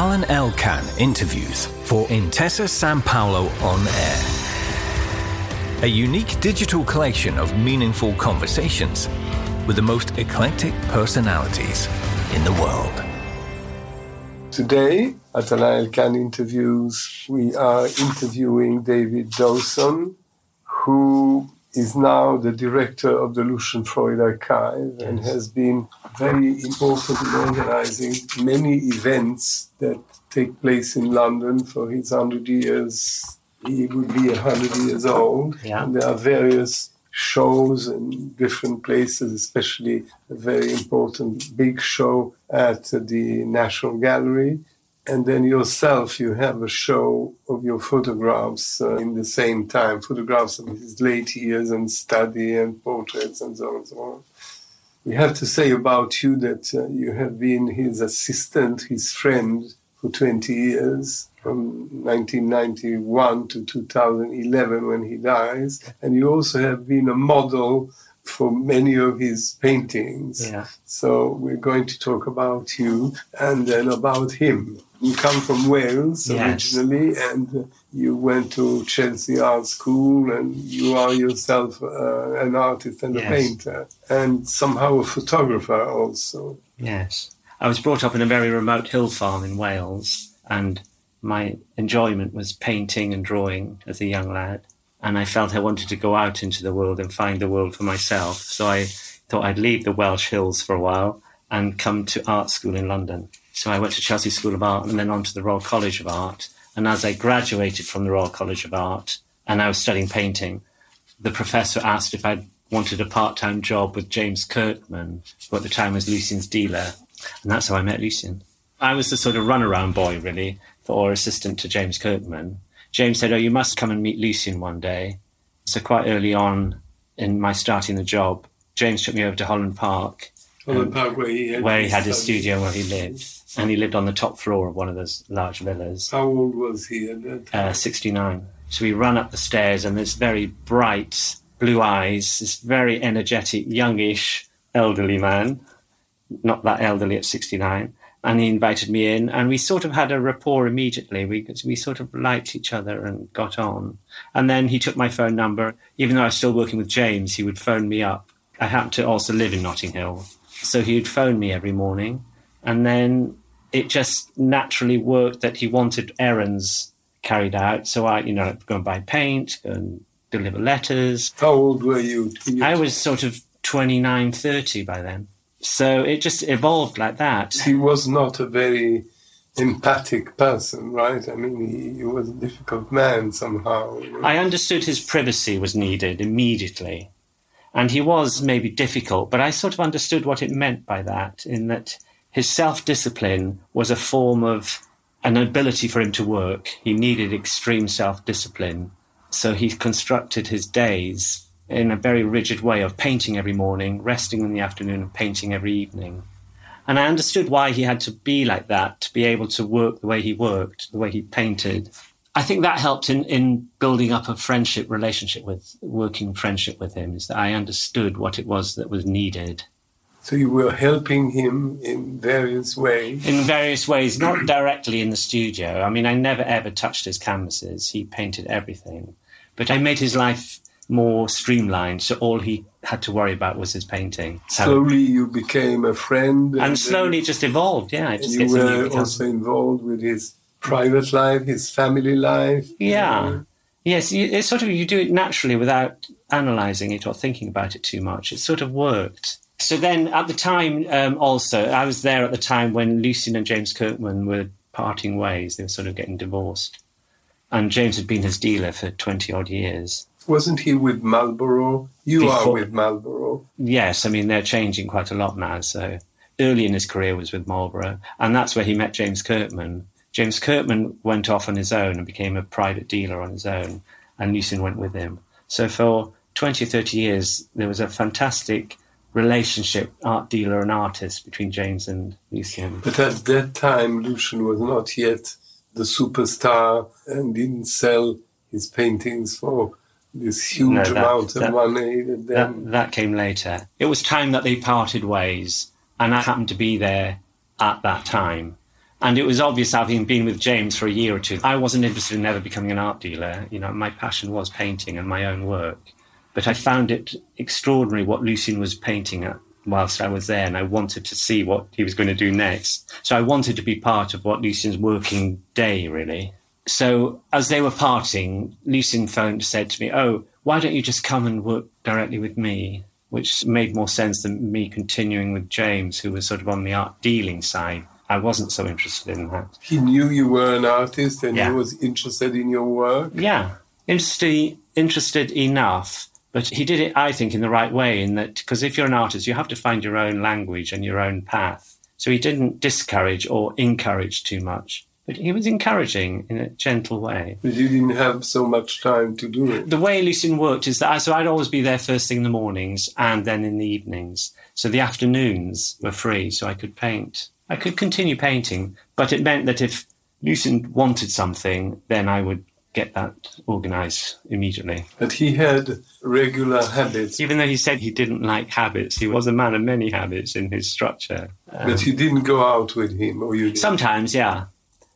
Alain Elkann interviews for Intesa Sanpaolo on air. A unique digital collection of meaningful conversations with the most eclectic personalities in the world. Today at Alain Elkann interviews, we are interviewing David Dawson, who is now the director of the Lucian Freud Archive yes. and has been very important in organizing many events that take place in London for his 100 years. He would be 100 years old. Yeah. And there are various shows in different places, especially a very important big show at the National Gallery and then yourself you have a show of your photographs uh, in the same time photographs of his late years and study and portraits and so on and so on we have to say about you that uh, you have been his assistant his friend for 20 years from 1991 to 2011 when he dies and you also have been a model for many of his paintings. Yeah. So we're going to talk about you and then about him. You come from Wales yes. originally, and you went to Chelsea Art School, and you are yourself uh, an artist and yes. a painter, and somehow a photographer also. Yes. I was brought up in a very remote hill farm in Wales, and my enjoyment was painting and drawing as a young lad. And I felt I wanted to go out into the world and find the world for myself. So I thought I'd leave the Welsh hills for a while and come to art school in London. So I went to Chelsea School of Art and then on to the Royal College of Art. And as I graduated from the Royal College of Art and I was studying painting, the professor asked if I wanted a part-time job with James Kirkman, who at the time was Lucian's dealer. And that's how I met Lucian. I was the sort of runaround boy, really, for assistant to James Kirkman. James said, Oh, you must come and meet Lucian one day. So quite early on in my starting the job, James took me over to Holland Park. Holland um, Park, where he had, where he had his studio, where he lived and he lived on the top floor of one of those large villas. How old was he at that time? Uh, 69. So we run up the stairs, and this very bright blue eyes, this very energetic, youngish, elderly man, not that elderly at 69. And he invited me in, and we sort of had a rapport immediately. We, we sort of liked each other and got on. And then he took my phone number. Even though I was still working with James, he would phone me up. I happened to also live in Notting Hill. So he would phone me every morning. And then it just naturally worked that he wanted errands carried out. So I, you know, go and buy paint and deliver letters. How old were you? I was sort of 29, 30 by then. So it just evolved like that. He was not a very empathic person, right? I mean, he, he was a difficult man somehow. You know? I understood his privacy was needed immediately. And he was maybe difficult, but I sort of understood what it meant by that, in that his self discipline was a form of an ability for him to work. He needed extreme self discipline. So he constructed his days in a very rigid way of painting every morning, resting in the afternoon, and painting every evening. And I understood why he had to be like that, to be able to work the way he worked, the way he painted. I think that helped in, in building up a friendship relationship with, working friendship with him, is that I understood what it was that was needed. So you were helping him in various ways? In various ways, not directly in the studio. I mean, I never ever touched his canvases. He painted everything. But I made his life more streamlined, so all he had to worry about was his painting. Slowly you became a friend. And, and slowly it just evolved, yeah. It just you were also involved with his private life, his family life. Yeah. Yes, it's sort of, you do it naturally without analysing it or thinking about it too much. It sort of worked. So then at the time, um, also, I was there at the time when Lucian and James Kirkman were parting ways. They were sort of getting divorced. And James had been his dealer for 20 odd years. Wasn't he with Marlborough? You Before, are with Marlborough. Yes, I mean, they're changing quite a lot now. So early in his career was with Marlborough. And that's where he met James Kirkman. James Kirkman went off on his own and became a private dealer on his own. And Lucian went with him. So for 20 or 30 years, there was a fantastic relationship, art dealer and artist, between James and Lucian. But at that time, Lucian was not yet the superstar and didn't sell his paintings for this huge no, that, amount of that, money. That, that, that came later. It was time that they parted ways, and I happened to be there at that time. And it was obvious, having been with James for a year or two, I wasn't interested in ever becoming an art dealer. You know, my passion was painting and my own work. But I found it extraordinary what Lucian was painting at whilst I was there, and I wanted to see what he was going to do next. So I wanted to be part of what Lucian's working day, really. So as they were parting, Lucian phoned said to me, "Oh, why don't you just come and work directly with me?" Which made more sense than me continuing with James, who was sort of on the art dealing side. I wasn't so interested in that. He knew you were an artist and Yeah. he was interested in your work. Yeah, interested, interested enough, but he did it, I think, in the right way. In that, because if you're an artist, you have to find your own language and your own path. So he didn't discourage or encourage too much, but he was encouraging in a gentle way. But you didn't have so much time to do it. The way Lucian worked is that I, so I'd always be there first thing in the mornings and then in the evenings. So the afternoons were free, so I could paint. I could continue painting, but it meant that if Lucian wanted something, then I would get that organized immediately. But he had regular habits. Even though he said he didn't like habits, he was a man of many habits in his structure. but you didn't go out with him, or you did. Sometimes, yeah.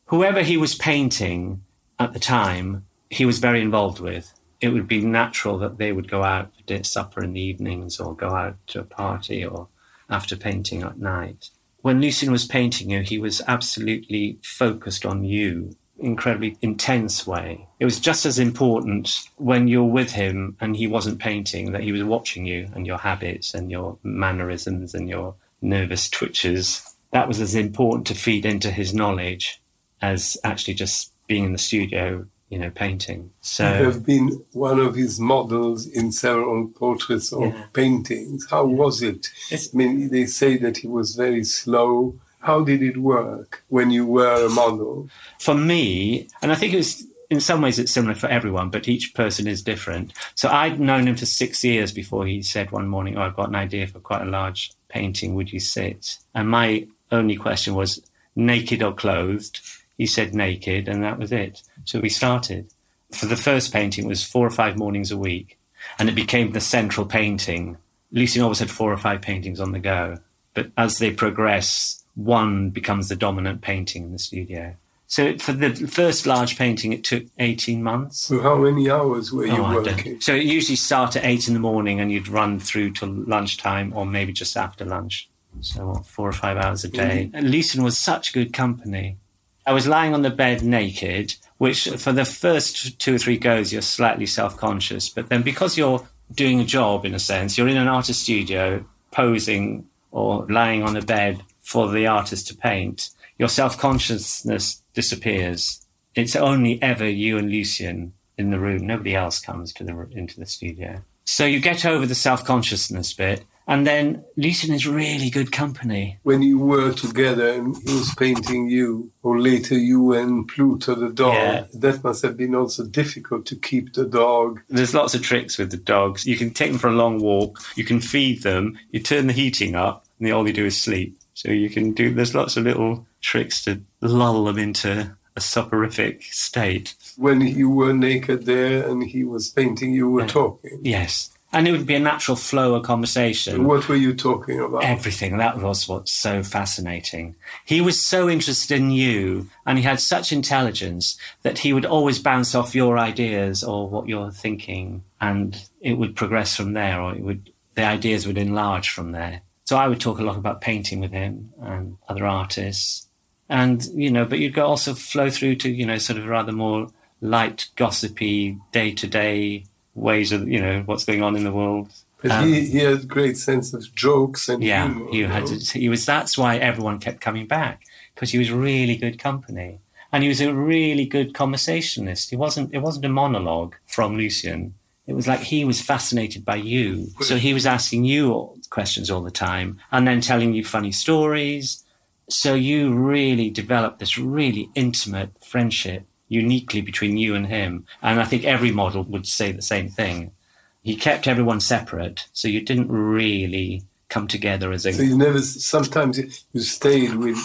Whoever he was painting at the time, he was very involved with. It would be natural that they would go out for dinner, supper in the evenings or go out to a party or after painting at night. When Lucian was painting you, he was absolutely focused on you, incredibly intense way. It was just as important when you're with him and he wasn't painting that he was watching you and your habits and your mannerisms and your nervous twitches. That was as important to feed into his knowledge as actually just being in the studio, you know, painting. So You have been one of his models in several portraits or Yeah. paintings. How was it? It's- I mean, they say that he was very slow. How did it work when you were a model? for me, and I think it was in some ways it's similar for everyone, but each person is different. So I'd known him for six years before he said one morning, Oh, I've got an idea for quite a large painting. Would you sit? And my only question was, naked or clothed? He said naked, and that was it. So we started. For the first painting, it was four or five mornings a week, and it became the central painting. Lucian always had four or five paintings on the go, but as they progress, one becomes the dominant painting in the studio. So for the first large painting, it took 18 months. So how many hours were you Oh, I working? So it usually start at eight in the morning and you'd run through to lunchtime or maybe just after lunch. So what, four or five hours a day. And Lucian was such good company. I was lying on the bed naked, which for the first two or three goes, you're slightly self conscious. But then because you're doing a job, in a sense, you're in an artist studio posing or lying on a bed for the artist to paint, your self consciousness disappears. It's only ever you and Lucian in the room. Nobody else comes to the into the studio. So you get over the self consciousness bit, and then Lucian is really good company. When you were together and he was painting you, or later you and Pluto the dog, Yeah. that must have been also difficult to keep the dog. There's lots of tricks with the dogs. You can take them for a long walk. You can feed them. You turn the heating up, and all they do is sleep. So you can do. There's lots of little tricks to lull them into a soporific state. When you were naked there and he was painting, you were Yeah. talking. Yes, and it would be a natural flow of conversation. What were you talking about? Everything. That was what's so fascinating. He was so interested in you and he had such intelligence that he would always bounce off your ideas or what you're thinking and it would progress from there or it would the ideas would enlarge from there. So I would talk a lot about painting with him and other artists. And, you know, but you'd go also flow through to, you know, sort of rather more light, gossipy, day to day ways of, you know, what's going on in the world. But Um, he, he had great sense of jokes and yeah, humor. he had to, he was that's why everyone kept coming back because he was really good company and he was a really good conversationalist. He wasn't it wasn't a monologue from Lucian. It was like he was fascinated by you. So he was asking you all- questions all the time and then telling you funny stories. So you really developed this really intimate friendship uniquely between you and him. And I think every model would say the same thing. He kept everyone separate, so you didn't really come together as a So you never. Sometimes you stayed with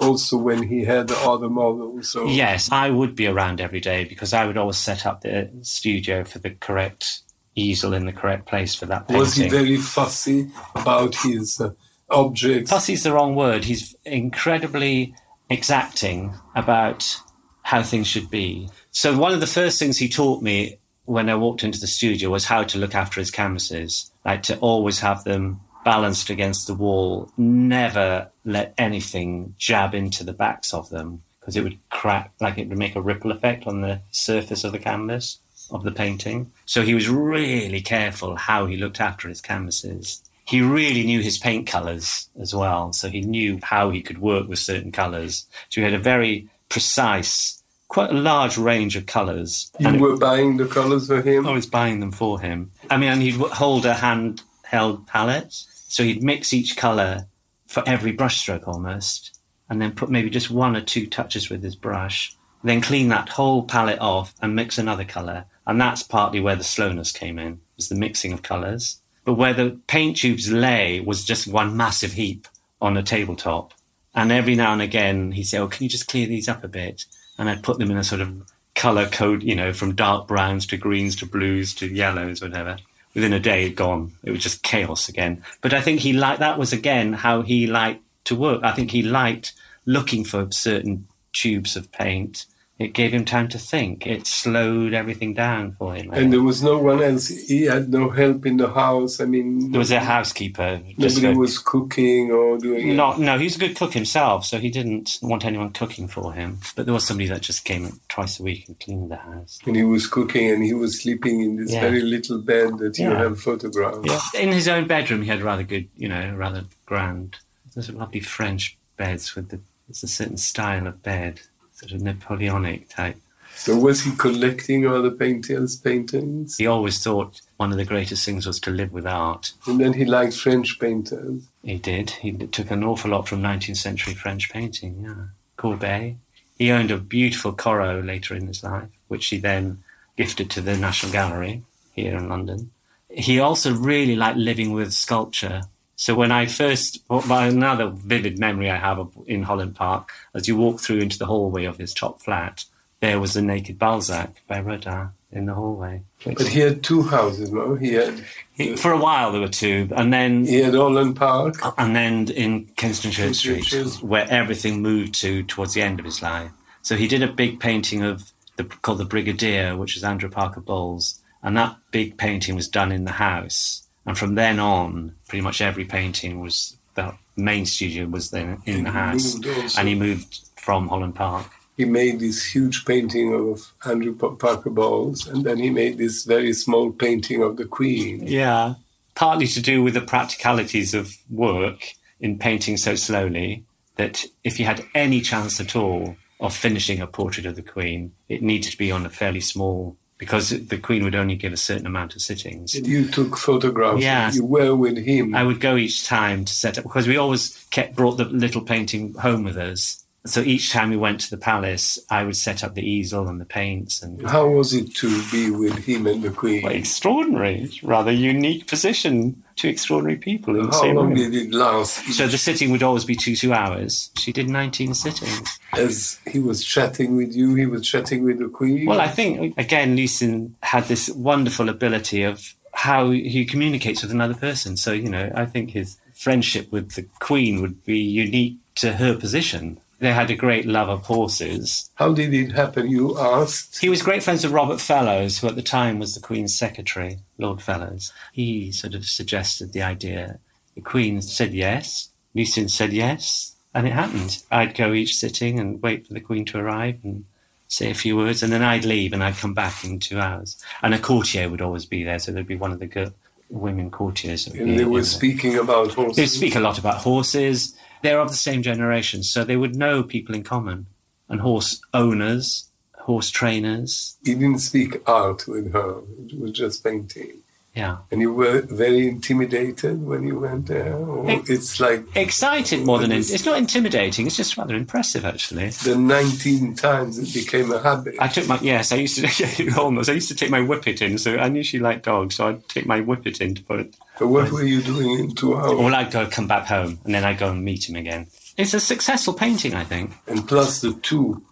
also when he had the other models. So Yes, I would be around every day because I would always set up the studio for the correct easel in the correct place for that painting. was he very fussy about his uh, objects? is the wrong word. He's incredibly exacting about how things should be. So one of the first things he taught me when I walked into the studio was how to look after his canvases, like to always have them balanced against the wall, never let anything jab into the backs of them because it would crack, like it would make a ripple effect on the surface of the canvas of the painting. So he was really careful how he looked after his canvases. He really knew his paint colours as well, so he knew how he could work with certain colours. So he had a very precise, quite a large range of colours. You And- were buying the colors for him? I was buying them for him. I mean, and he'd hold a handheld palette, so he'd mix each colour for every brushstroke almost, and then put maybe just one or two touches with his brush, then clean that whole palette off and mix another colour. And that's partly where the slowness came in, was the mixing of colours. But where the paint tubes lay was just one massive heap on a tabletop. And every now and again, he'd say, Oh, can you just clear these up a bit? And I'd put them in a sort of color code, you know, from dark browns to greens to blues to yellows, whatever. Within a day, gone. It was just chaos again. But I think he liked that was again how he liked to work. I think he liked looking for certain tubes of paint. It gave him time to think. It slowed everything down for him. And there was no one else. He had no help in the house. I mean, there was a housekeeper. just nobody was cooking or doing. Not, no, he was a good cook himself, so he didn't want anyone cooking for him. But there was somebody that just came twice a week and cleaned the house. And he was cooking, and he was sleeping in this Yeah. very little bed that you Yeah. have photographed. Yeah. In his own bedroom, he had rather good, you know, rather grand. There's lovely French beds with the. It's a certain style of bed, sort of Napoleonic type. So was he collecting other painters' paintings? He always thought one of the greatest things was to live with art. And then he liked French painters. He did. He took an awful lot from 19th century French painting. Yeah, Courbet. He owned a beautiful Corot later in his life, which he then gifted to the National Gallery here in London. He also really liked living with sculpture. So when I first, another vivid memory I have of in Holland Park, as you walk through into the hallway of his top flat, there was the naked Balzac by Rodin in the hallway. But he had two houses, no? He had He- for a while there were two, and then he had Holland Park. and then in Kensington Church Street, Church. where everything moved to towards the end of his life. So he did a big painting of the called the Brigadier, which is Andrew Parker Bowles, and that big painting was done in the house. And from then on, pretty much every painting was the main studio was then in And the house, and he moved from Holland Park. He made this huge painting of Andrew Parker Bowles, and then he made this very small painting of the Queen. Yeah, partly to do with the practicalities of work in painting so slowly that if you had any chance at all of finishing a portrait of the Queen, it needed to be on a fairly small because the Queen would only give a certain amount of sittings. And you took photographs. Yes. You were with him. I would go each time to set up because we always kept brought the little painting home with us. So each time we went to the palace, I would set up the easel and the paints and How was it to be with him and the Queen? Well, extraordinary, rather unique position. Two extraordinary people in the How same long did it last? So the sitting would always be two two hours. She did nineteen sittings. As he was chatting with you, he was chatting with the Queen. Well, I think again, Lucian had this wonderful ability of how he communicates with another person. So you know, I think his friendship with the Queen would be unique to her position. They had a great love of horses. How did it happen? You asked. He was great friends with Robert Fellowes, who at the time was the Queen's secretary, Lord Fellowes. He sort of suggested the idea. The Queen said yes. Lucian said yes. And it happened. I'd go each sitting and wait for the Queen to arrive and say a few words, and then I'd leave and I'd come back in two hours. And a courtier would always be there, so there'd be one of the good women courtiers. And they were speaking about horses. They speak a lot about horses. They're of the same generation, so they would know people in common. And horse owners, horse trainers. He didn't speak art with her. It was just painting. Yeah. And you were very intimidated when you went there. Or Ex- it's like Excited more than. In- it's not intimidating, it's just rather impressive, actually. the 19 times it became a habit. I took my. Yes, I used to. almost. I used to take my whippet in, so I knew she liked dogs, so I'd take my whippet in to put it. So what were you doing in two hours? Well, I'd go come back home, and then I'd go and meet him again. It's a successful painting, I think. And plus the two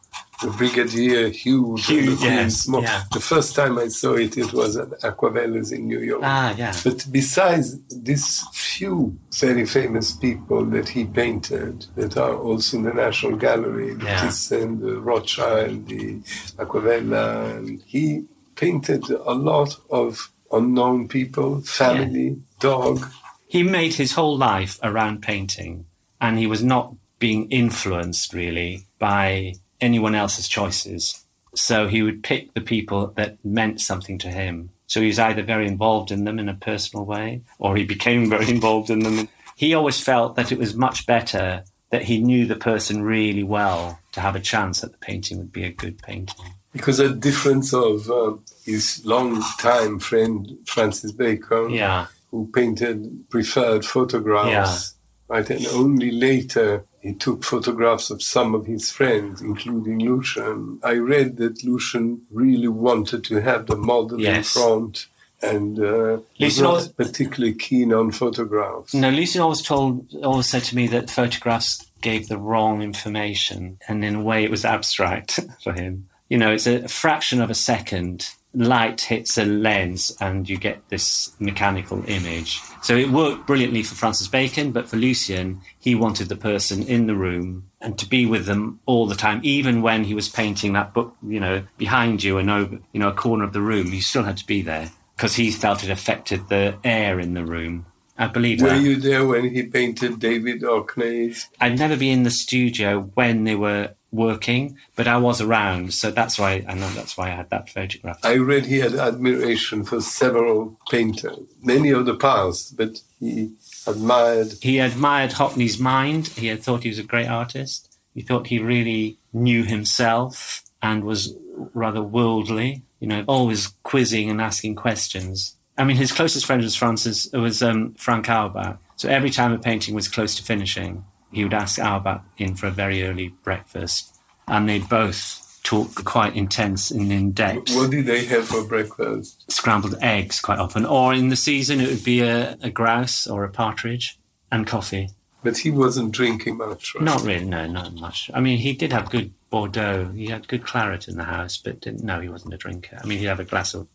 the Brigadier huge. The yes, Small. yeah. The first time I saw it, it was at Acquavella's in New York. Ah, yeah. But besides these few very famous people that he painted, that are also in the National Gallery, the Yeah. Thyssen, the Rothschild, the Acquavella, and he painted a lot of unknown people, family, dog. He made his whole life around painting, and he was not being influenced really by anyone else's choices. So he would pick the people that meant something to him. So he was either very involved in them in a personal way, or he became very involved in them. He always felt that it was much better that he knew the person really well to have a chance that the painting would be a good painting. Because a difference of um, his long-time friend Francis Bacon, Yeah, who painted preferred photographs, right? And only later he took photographs of some of his friends, including Lucian. I read that Lucian really wanted to have the model Yes. in front and uh, was Lucian not always- particularly keen on photographs. No, Lucian always told, always said to me that photographs gave the wrong information, and in a way, it was abstract for him. You know, it's a fraction of a second. Light hits a lens, and you get this mechanical image. So it worked brilliantly for Francis Bacon, but for Lucian, he wanted the person in the room and to be with them all the time, even when he was painting that book, you know, behind you and over, you know, a corner of the room. You still had to be there because he felt it affected the air in the room. I believe Were that. you there when he painted David Hockney's? I'd never been in the studio when they were working, but I was around, so that's why I know that's why I had that photograph. I read he had admiration for several painters, many of the past, but he admired he admired Hockney's mind. He had thought he was a great artist. He thought he really knew himself and was rather worldly. You know, always quizzing and asking questions. I mean, his closest friend was Francis was um, Frank Auerbach. So every time a painting was close to finishing, he would ask Auerbach in for a very early breakfast, and they'd both talk quite intense and in depth. what did they have for breakfast? scrambled eggs quite often, or in the season it would be a, a grouse or a partridge and coffee. But he wasn't drinking much, right? Not really, no, not much. I mean, he did have good Bordeaux. He had good claret in the house, but didn't, no, he wasn't a drinker. I mean, he'd have a glass of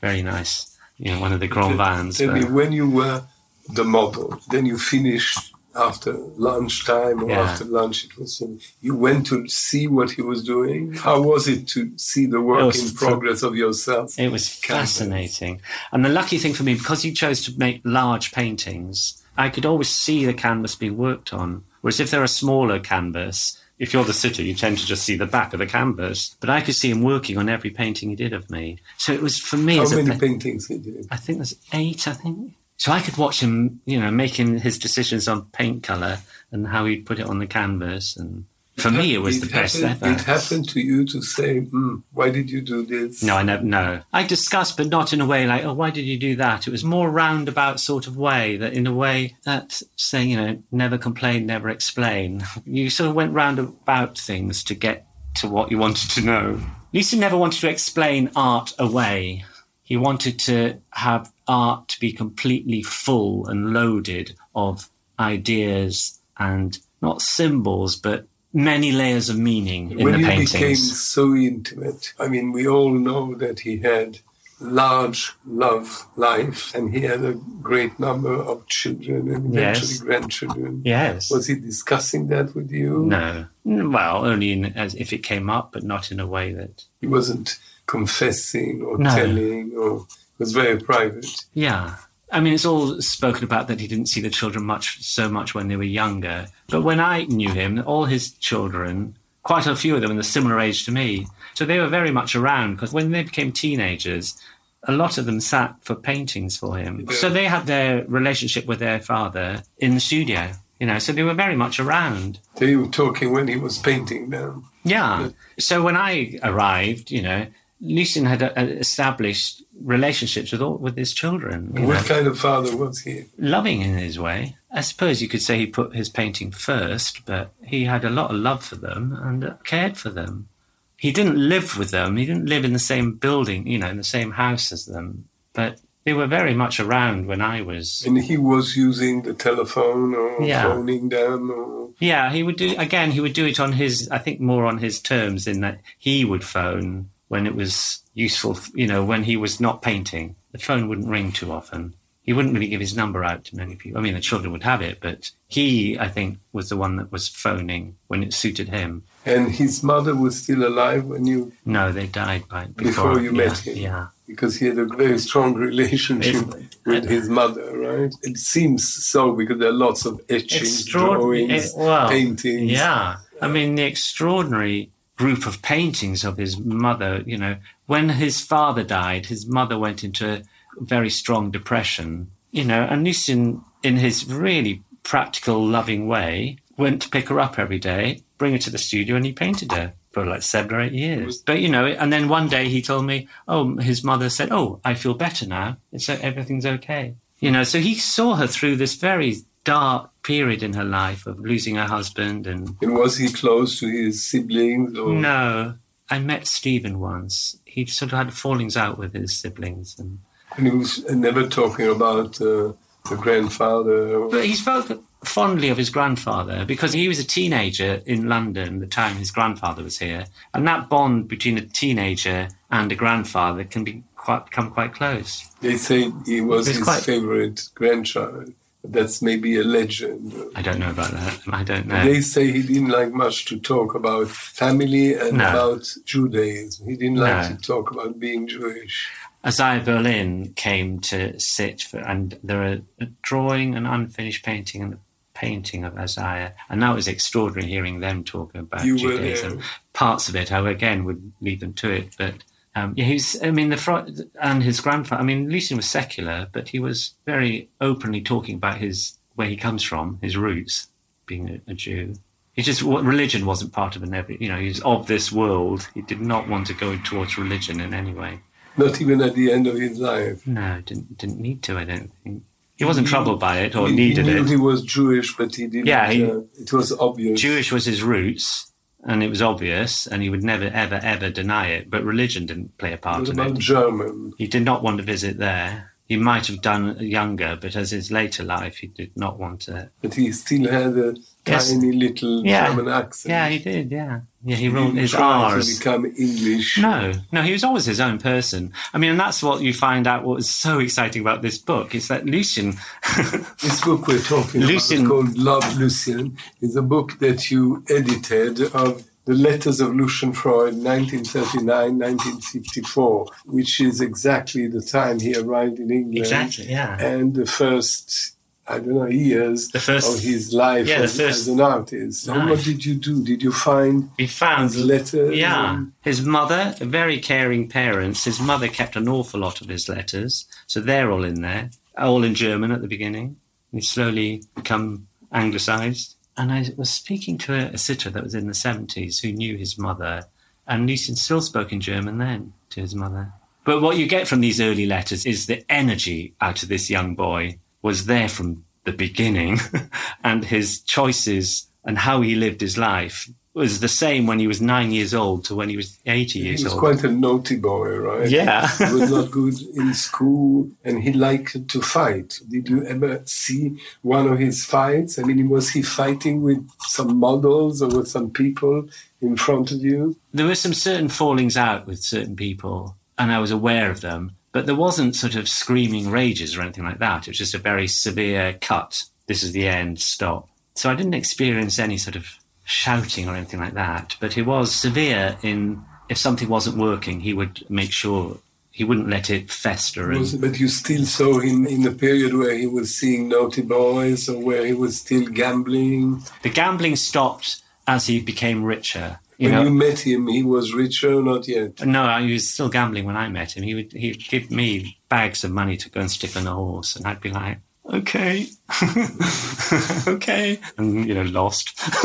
very nice, you know, one of the Grand Vins. Tell me, when you were the model, then you finished after lunchtime or Yeah. after lunch, it was you went to see what he was doing. How was it to see the work in progress of yourself? It was Canvas. fascinating. And the lucky thing for me, because you chose to make large paintings, I could always see the canvas being worked on. Whereas if they're a smaller canvas, if you're the sitter, you tend to just see the back of the canvas. But I could see him working on every painting he did of me. So it was for me. How many pa- paintings he did? I think there's eight, I think. So I could watch him, you know, making his decisions on paint color and how he'd put it on the canvas. And for me, it was the best happened, ever. It happened to you to say, hmm, "Why did you do this?" No, I never. No, I discussed, but not in a way like, "Oh, why did you do that?" It was more roundabout sort of way that, in a way that saying, you know, never complain, never explain. You sort of went round about things to get to what you wanted to know. Lucy never wanted to explain art away. He wanted to have art to be completely full and loaded of ideas and not symbols, but many layers of meaning in when the paintings. became so intimate, I mean, we all know that he had large love life and he had a great number of children and eventually Yes. grandchildren. yes. Was he discussing that with you? No. Well, only in, as if it came up, but not in a way that. He wasn't confessing or No. telling or was very private. Yeah. I mean, it's all spoken about that he didn't see the children much, so much when they were younger. But when I knew him, all his children, quite a few of them, in the similar age to me. So they were very much around because when they became teenagers, a lot of them sat for paintings for him. Yeah. So they had their relationship with their father in the studio, you know, so they were very much around. They were talking when he was painting them. Yeah. So when I arrived, you know, Lucian had uh, established relationships with all with his children. What know, kind of father was he? loving in his way. I suppose you could say he put his painting first, but he had a lot of love for them and uh, cared for them. He didn't live with them. He didn't live in the same building, you know, in the same house as them. But they were very much around when I was. And he was using the telephone or Yeah. phoning them or Yeah, he would do again. He would do it on his, I think, more on his terms. In that he would phone when it was useful. You know, when he was not painting, the phone wouldn't ring too often. He wouldn't really give his number out to many people. I mean, the children would have it, but he, I think, was the one that was phoning when it suited him. And his mother was still alive when you. No, they died by before, before you yeah, met him. Yeah, because he had a very strong relationship with his mother, right? It seems so because there are lots of etchings, drawings, it, well, paintings. Yeah, I mean the extraordinary group of paintings of his mother. You know, when his father died, his mother went into a very strong depression. You know, and Lucian, in his really practical, loving way, went to pick her up every day, bring her to the studio, and he painted her for like seven or eight years. But you know, and then one day he told me, "Oh, his mother said, oh, I feel better now. It's uh, everything's okay." You know, so he saw her through this very dark period in her life of losing her husband and. And was he close to his siblings? Or? No, I met Stephen once. He sort of had fallings out with his siblings, and, and he was never talking about uh, the grandfather. But he spoke fondly of his grandfather because he was a teenager in London the time his grandfather was here, and that bond between a teenager and a grandfather can be quite become quite close. They say he was, was his quite... favorite grandchild. That's maybe a legend. I don't know about that. I don't know. They say he didn't like much to talk about family and no. about Judaism. He didn't like no. to talk about being Jewish. Isaiah Berlin came to sit for, and there are a drawing, an unfinished painting, and a painting of Isaiah. And that was extraordinary hearing them talk about you Judaism. Parts of it, I again would lead them to it. But um, yeah, he's, I mean, the front and his grandfather, I mean, Lucian was secular, but he was very openly talking about his, where he comes from, his roots, being a, a Jew. He just, religion wasn't part of an every, you know, he's of this world. He did not want to go towards religion in any way. Not even at the end of his life. No, didn't didn't need to. I don't think. He wasn't he, troubled by it or he, needed he it. He was Jewish, but he didn't. Yeah, he, uh, it was obvious. Jewish was his roots, and it was obvious, and he would never, ever, ever deny it. But religion didn't play a part in it. German. He did not want to visit there. He might have done younger, but as his later life, he did not want to. But he still had a yes. tiny little yeah. German accent. Yeah, he did. Yeah, yeah. He, rolled his R's. To become English. No, no. He was always his own person. I mean, and that's what you find out. What was so exciting about this book is that Lucian. this book we're talking Lucian, about called Love Lucian is a book that you edited of the letters of Lucian Freud, 1939, 1954, which is exactly the time he arrived in England. Exactly, yeah. And the first, I don't know, years the first, of his life yeah, as, as, an artist. So what did you do? Did you find we found letters? Yeah. And... His mother, very caring parents, his mother kept an awful lot of his letters. So they're all in there, all in German at the beginning. He slowly become anglicized. And I was speaking to a, a sitter that was in the 70s who knew his mother, and Lucian still spoke in German then to his mother. But what you get from these early letters is the energy out of this young boy was there from the beginning, and his choices and how he lived his life was the same when he was nine years old to when he was 80 years old. He was quite a naughty boy, right? Yeah. he was not good in school and he liked to fight. Did you ever see one of his fights? I mean, was he fighting with some models or with some people in front of you? There were some certain fallings out with certain people and I was aware of them, but there wasn't sort of screaming rages or anything like that. It was just a very severe cut. This is the end, stop. So I didn't experience any sort of shouting or anything like that, but he was severe in if something wasn't working, he would make sure he wouldn't let it fester. And, but you still saw him in the period where he was seeing naughty boys or where he was still gambling. The gambling stopped as he became richer. You when know, you met him, he was richer or not yet? No, he was still gambling when I met him. He would he'd give me bags of money to go and stick on a horse, and I'd be like, okay, okay, and you know, lost.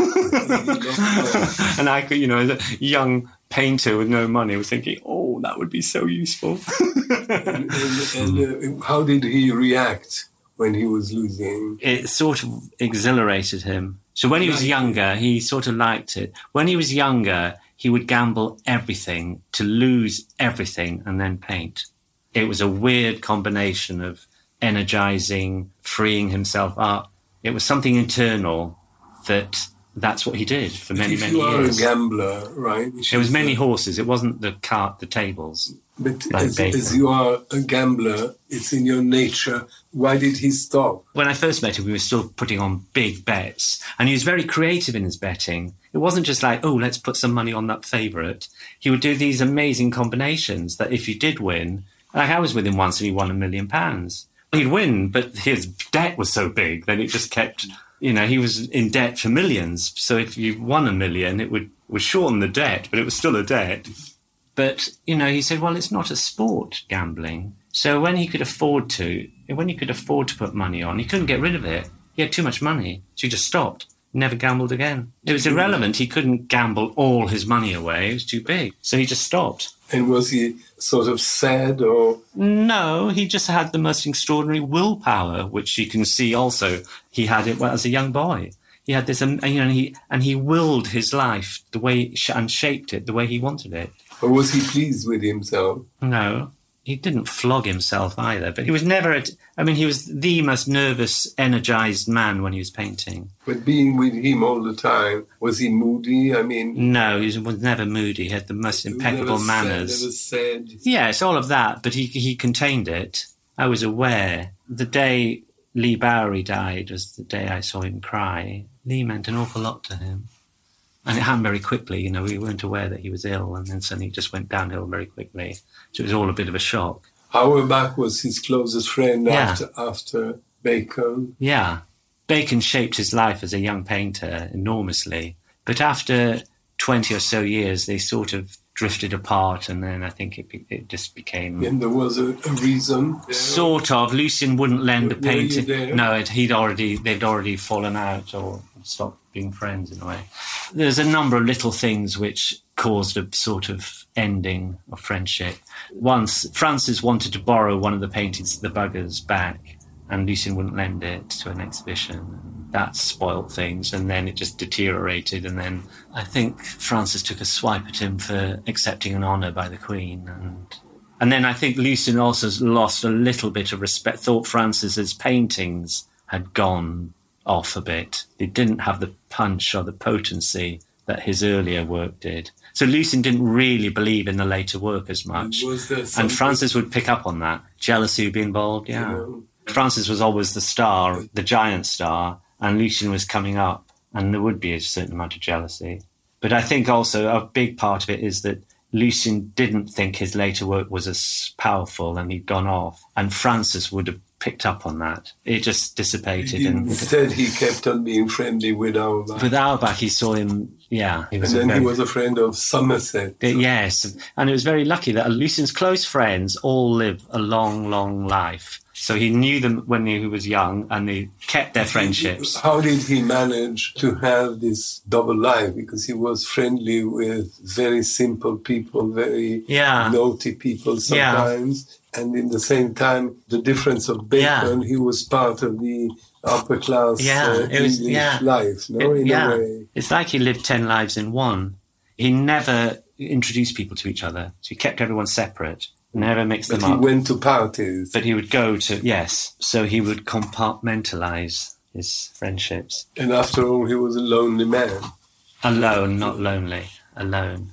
and I could, you know, as a young painter with no money, was thinking, oh, that would be so useful. and, and, and uh, how did he react when he was losing? It sort of exhilarated him. So when he was younger, he sort of liked it. When he was younger, he would gamble everything to lose everything and then paint. It was a weird combination of energizing, freeing himself up. It was something internal that that's what he did for many, if many you are years. a gambler, right? It was many the- horses. It wasn't the cart, the tables. But like as, as you are a gambler, it's in your nature. Why did he stop? When I first met him, we were still putting on big bets, and he was very creative in his betting. It wasn't just like, oh, let's put some money on that favourite. He would do these amazing combinations that if you did win, like I was with him once and he won a million pounds. He'd win, but his debt was so big that it just kept, you know, he was in debt for millions. So if you won a million, it would, would shorten the debt, but it was still a debt. But, you know, he said, well, it's not a sport, gambling. So when he could afford to, when he could afford to put money on, he couldn't get rid of it. He had too much money. So he just stopped. Never gambled again. It was irrelevant. He couldn't gamble all his money away. It was too big. So he just stopped. And was he sort of sad or No, he just had the most extraordinary willpower, which you can see also. He had it as a young boy. He had this, um, you know, and he and he willed his life the way and shaped it the way he wanted it. or was he pleased with himself? No, he didn't flog himself either. But he was never. At, I mean, he was the most nervous, energized man when he was painting. But being with him all the time, was he moody? I mean, No, he was, was never moody. He had the most impeccable never manners. never sad. Yes, all of that, but he he contained it. I was aware. The day Leigh Bowery died was the day I saw him cry. Lee meant an awful lot to him. And it happened very quickly, you know, we weren't aware that he was ill and then suddenly it just went downhill very quickly. So it was all a bit of a shock. Auerbach was his closest friend Yeah. after after Bacon. Yeah. Bacon shaped his life as a young painter enormously. But after 20 or so years, they sort of drifted apart and then I think it, it just became. And there was a, a reason. there. Sort of. Lucian wouldn't lend Were- were painting. No, it, he'd already they'd already fallen out or stopped being friends in a way. There's a number of little things which caused a sort of ending of friendship. Once Francis wanted to borrow one of the paintings, the buggers, back, and Lucian wouldn't lend it to an exhibition. That spoilt things, and then it just deteriorated. And then I think Francis took a swipe at him for accepting an honour by the Queen, and and then I think Lucian also lost a little bit of respect, thought Francis's paintings had gone off a bit. They didn't have the punch or the potency that his earlier work did. So Lucian didn't really believe in the later work as much. And Francis would pick up on that. Jealousy would be involved, yeah. know? Francis was always the star, the giant star, and Lucian was coming up, and there would be a certain amount of jealousy. But I think also a big part of it is that Lucian didn't think his later work was as powerful and he'd gone off, and Francis would have picked up on that. It just dissipated. And Instead, he kept on being friendly with Auerbach. with Auerbach, he saw him, yeah. He and was a then very- he was a friend of Somerset. Uh, Yes, and it was very lucky that Lucian's close friends all live a long, long life. So he knew them when he was young, and they kept their friendships. How did he manage to have this double life? Because he was friendly with very simple people, very Yeah. naughty people Yeah. And in the same time, the difference of Bacon, he was part of the upper class Yeah, uh, it was- English yeah. life, no? It- in yeah, a way. it's like he lived ten lives in one. He never introduced people to each other, so he kept everyone separate, never mixed But them up. he went to parties. but he would go to yes, so he would compartmentalize his friendships and after all, he was a lonely man. alone, not lonely, alone.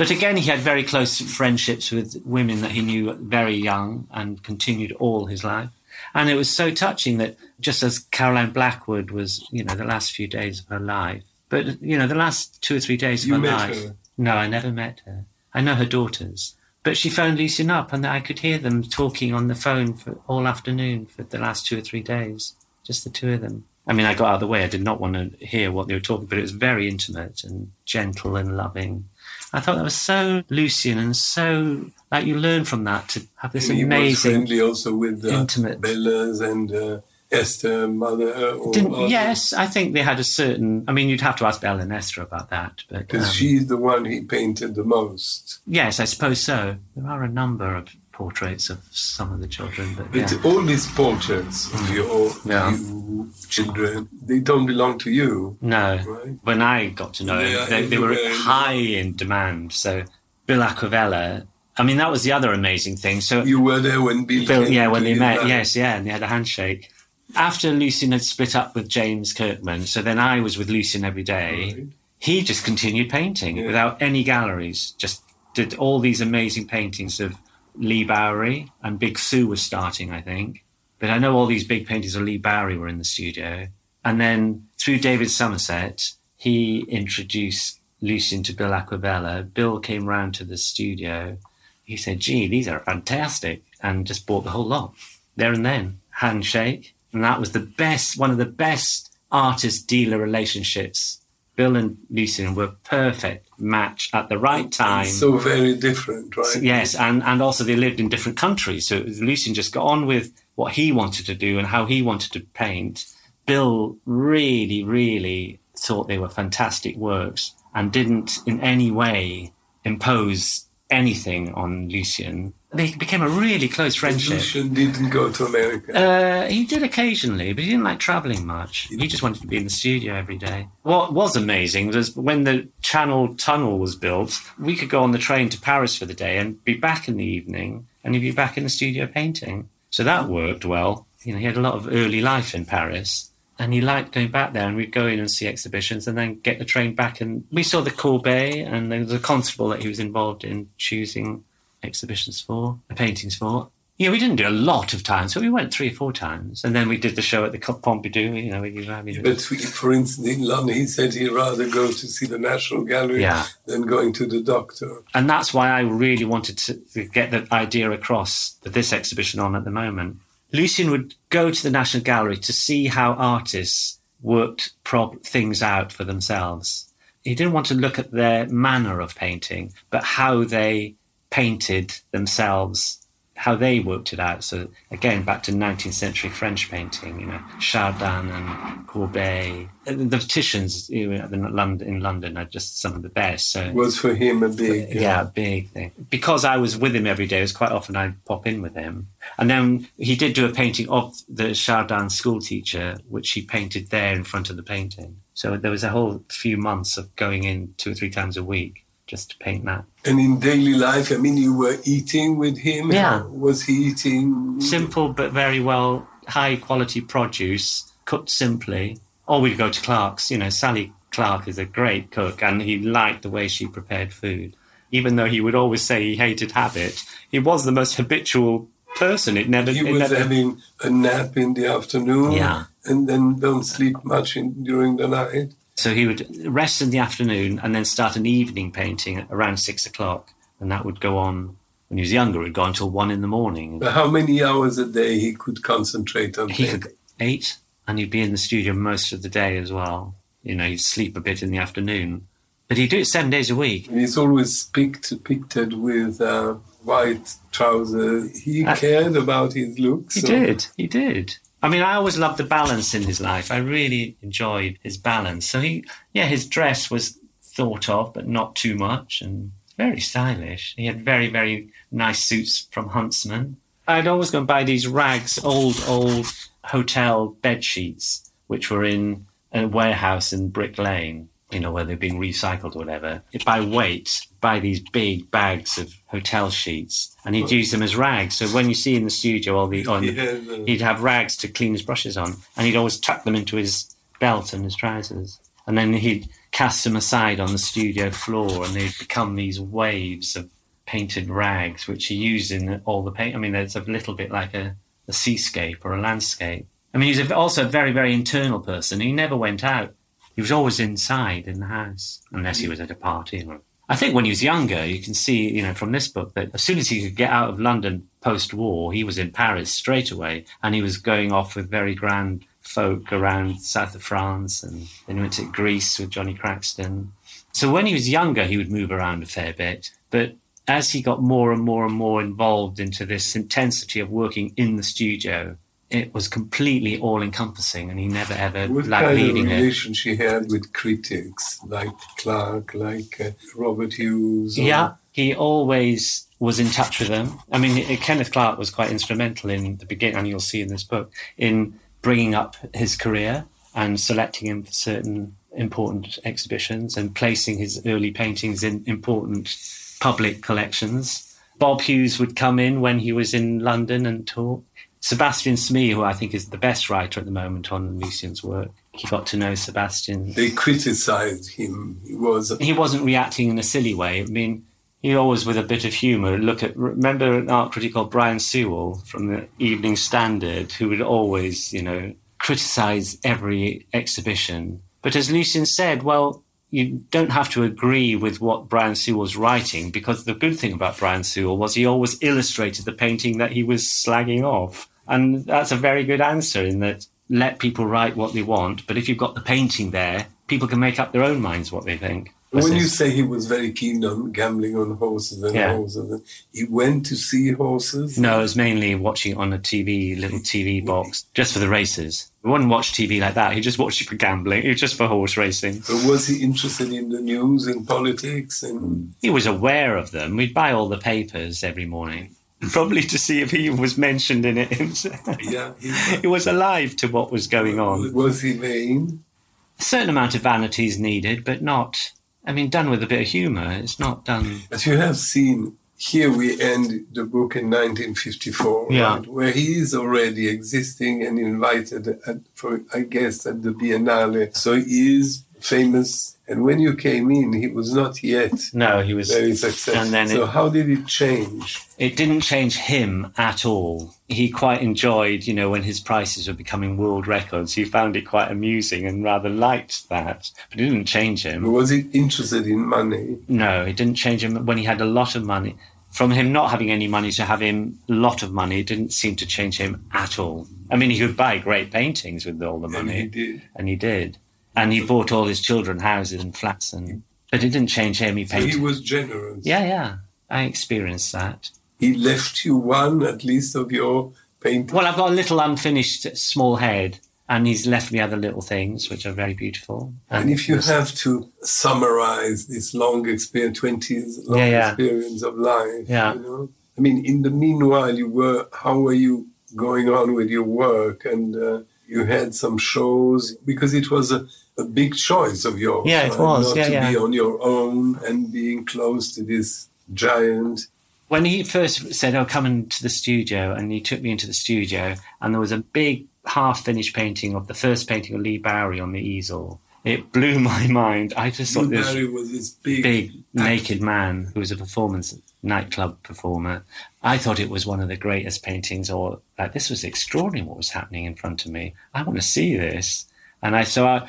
But again, he had very close friendships with women that he knew very young and continued all his life. And it was so touching that just as Caroline Blackwood was, you know, the last few days of her life, but, you know, the last two or three days of You her met life. her? No, I never met her. I know her daughters. But she phoned Lucian up and I could hear them talking on the phone for all afternoon for the last two or three days. Just the two of them. I mean, I got out of the way. I did not want to hear what they were talking, but it was very intimate and gentle and loving. I thought that was so Lucian and so like you learn from that to have this he was amazing. friendly also with uh, intimate- Bellas and uh, Esther, mother. Or Didn't, others. yes, I think they had a certain. I mean, you'd have to ask Bella and Esther about that, but Because um, she's the one he painted the most. yes, I suppose so. There are a number of portraits of some of the children, but But yeah. all these portraits of mm. your Yeah. you children, they don't belong to you, No. right? When I got to know him, they, they were high in demand. So Bill Acquavella, I mean, that was the other amazing thing. So You were there when Bill. Bill, yeah, when they met, yes, yeah, and they had a handshake. after Lucian had split up with James Kirkman, so then I was with Lucian every day. Right. He just continued painting Yeah. without any galleries. Just did all these amazing paintings of Leigh Bowery and Big Sue was starting, I think. But I know all these big paintings of Leigh Bowery were in the studio. And then through David Somerset, he introduced Lucian to Bill Acquavella. Bill came round to the studio. He said, gee, these are fantastic, and just bought the whole lot there and then. Handshake. And that was the best, one of the best artist dealer relationships. Bill and Lucian were perfect match at the right time. So very different, right? Yes, and, and also they lived in different countries. So Lucian just got on with what he wanted to do and how he wanted to paint. Bill really, really thought they were fantastic works and didn't in any way impose anything on Lucian. They became a really close friendship. Lucian didn't go to America. Uh, he did occasionally, but he didn't like traveling much. He just wanted to be in the studio every day. What was amazing was when the Channel Tunnel was built, we could go on the train to Paris for the day and be back in the evening, and he'd be back in the studio painting. So that worked well. You know, he had a lot of early life in Paris, and he liked going back there. And we'd go in and see exhibitions, and then get the train back. And we saw the Courbet, and there was a constable that he was involved in choosing exhibitions for, paintings for. Yeah, we didn't do a lot of times, so we went three or four times, and then we did the show at the Pompidou. You know, with you having But for instance, in London, he said he'd rather go to see the National Gallery Yeah. than going to the doctor. and that's why I really wanted to, to get the idea across that this exhibition on at the moment. Lucian would go to the National Gallery to see how artists worked prob- things out for themselves. He didn't want to look at their manner of painting, but how they painted themselves, how they worked it out. So again, back to 19th century French painting, you know, Chardin and Courbet. And The Titians you know, in London, in London are just some of the best. So Was for him a big. uh, yeah, big thing. Because I was with him every day, it was quite often I'd pop in with him. And then he did do a painting of the Chardin school teacher, which he painted there in front of the painting. So there was a whole few months of going in two or three times a week just to paint that. And in daily life, I mean, you were eating with him. Yeah. Was he eating? Simple but very well, high quality produce, cooked simply. Or we'd go to Clark's. You know, Sally Clark is a great cook and he liked the way she prepared food. Even though he would always say he hated habit, he was the most habitual person. It never, He it was never having a nap in the afternoon. Yeah. And then don't sleep much in, during the night. So he would rest in the afternoon and then start an evening painting around six o'clock. And that would go on when he was younger, it would go until one in the morning. But how many hours a day he could concentrate on He painting? could eight, and he'd be in the studio most of the day as well. You know, he'd sleep a bit in the afternoon. But he'd do it seven days a week. And He's always picked, depicted with uh, white trousers. He Uh, cared about his looks. He so- did. He did. I mean, I always loved the balance in his life. I really enjoyed his balance. So he, yeah, his dress was thought of, but not too much, and very stylish. He had very, very nice suits from Huntsman. I'd always go and buy these rags, old, old hotel bed sheets, which were in a warehouse in Brick Lane. You know, where they're being recycled or whatever. By weight, buy these big bags of hotel sheets, and he'd use them as rags. So when you see in the studio all the on, uh, he'd have rags to clean his brushes on, and he'd always tuck them into his belt and his trousers. And then he'd cast them aside on the studio floor, and they'd become these waves of painted rags, which he used in all the paint. I mean, it's a little bit like a, a seascape or a landscape. I mean, he's also a very, very internal person. He never went out. He was always inside in the house, unless he mm. was at a party. Or... I think when he was younger, you can see, you know, from this book that as soon as he could get out of London post-war, he was in Paris straight away, and he was going off with very grand folk around south of France, and then he went to Greece with Johnny Craxton. So when he was younger, he would move around a fair bit, but as he got more and more and more involved into this intensity of working in the studio, it was completely all encompassing, and he never ever What liked kind of leaving it. relation she had with critics like Clark, like uh, Robert Hughes? or- Yeah, he always was in touch with them. I mean, Kenneth Clark was quite instrumental in the beginning, and you'll see in this book, in bringing up his career and selecting him for certain important exhibitions and placing his early paintings in important public collections. Bob Hughes would come in when he was in London and talk. Sebastian Smee, who I think is the best writer at the moment on Lucian's work, he got to know Sebastian. They criticized him. He was. He wasn't reacting in a silly way. I mean, he always with a bit of humour. Look at remember an art critic called Brian Sewell from the Evening Standard, who would always, you know, criticise every exhibition. But as Lucian said, well, you don't have to agree with what Brian Sewell was writing because the good thing about Brian Sewell was he always illustrated the painting that he was slagging off. And that's a very good answer in that let people write what they want, but if you've got the painting there, people can make up their own minds what they think. When you say he was very keen on gambling on horses and yeah. horses, he went to see horses? No, it was mainly watching on a TV, little TV box, just for the races. He wouldn't watch TV like that. He just watched it for gambling. It was just for horse racing. But was he interested in the news and politics? And he was aware of them. We'd buy all the papers every morning, probably to see if he was mentioned in it. yeah, he was alive to what was going on. Was he vain? A certain amount of vanity is needed, but not I mean, done with a bit of humour. It's not done. As you have seen, here we end the book in 1954, yeah. right, where he is already existing and invited at, for, I guess, at the Biennale. So he is famous and when you came in, he was not yet. No, he was very successful. And then so, it, how did it change? It didn't change him at all. He quite enjoyed, you know, when his prices were becoming world records. He found it quite amusing and rather liked that. But it didn't change him. But was he interested in money? No, it didn't change him when he had a lot of money. From him not having any money to having a lot of money, it didn't seem to change him at all. I mean, he could buy great paintings with all the money. And he did. And he did and he bought all his children houses and flats, and but it didn't change him. He paid. So he was generous. Yeah, yeah, I experienced that. He left you one at least of your paintings. Well, I've got a little unfinished small head, and he's left me other little things which are very beautiful. And, and if you have to summarize this long experience, twenty years long yeah, yeah. experience of life, yeah. you know, I mean, in the meanwhile, you were how were you going on with your work and? Uh, you had some shows because it was a, a big choice of yours. Yeah, it was. Not yeah, to yeah. be on your own and being close to this giant. When he first said, "Oh, come into the studio," and he took me into the studio, and there was a big half-finished painting of the first painting of Leigh Bowery on the easel. It blew my mind. I just thought this was this big, big naked man who was a performance nightclub performer. I thought it was one of the greatest paintings, or like this was extraordinary what was happening in front of me. I want to see this. And I so I,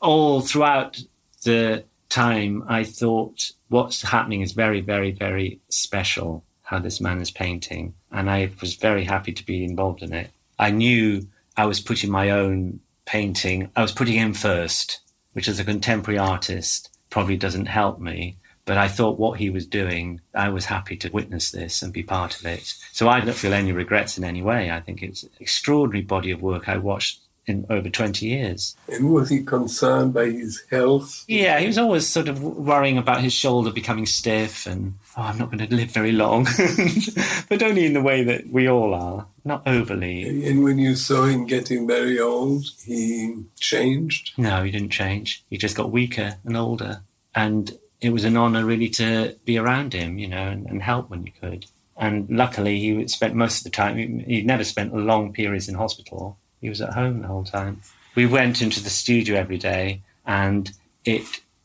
all throughout the time, I thought what's happening is very, very, very special. How this man is painting, and I was very happy to be involved in it. I knew I was putting my own painting. I was putting him first, which as a contemporary artist probably doesn't help me but I thought what he was doing, I was happy to witness this and be part of it. So I don't feel any regrets in any way. I think it's an extraordinary body of work I watched in over 20 years. And was he concerned by his health? Yeah, he was always sort of worrying about his shoulder becoming stiff and, oh, I'm not going to live very long. but only in the way that we all are, not overly. And when you saw him getting very old, he changed? No, he didn't change. He just got weaker and older. And it was an honor really to be around him, you know, and, and help when you could. And luckily, he spent most of the time, he, he never spent long periods in hospital. He was at home the whole time. We went into the studio every day, and it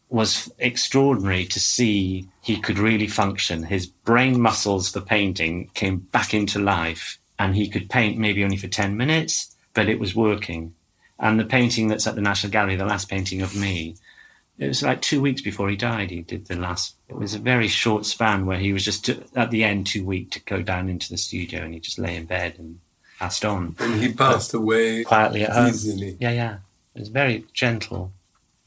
was extraordinary to see he could really function. His brain muscles for painting came back into life, and he could paint maybe only for 10 minutes, but it was working. And the painting that's at the National Gallery, the last painting of me, it was like two weeks before he died. He did the last. It was a very short span where he was just at the end too weak to go down into the studio, and he just lay in bed and passed on. And he passed but away quietly at home. Easily. Yeah, yeah. It was very gentle,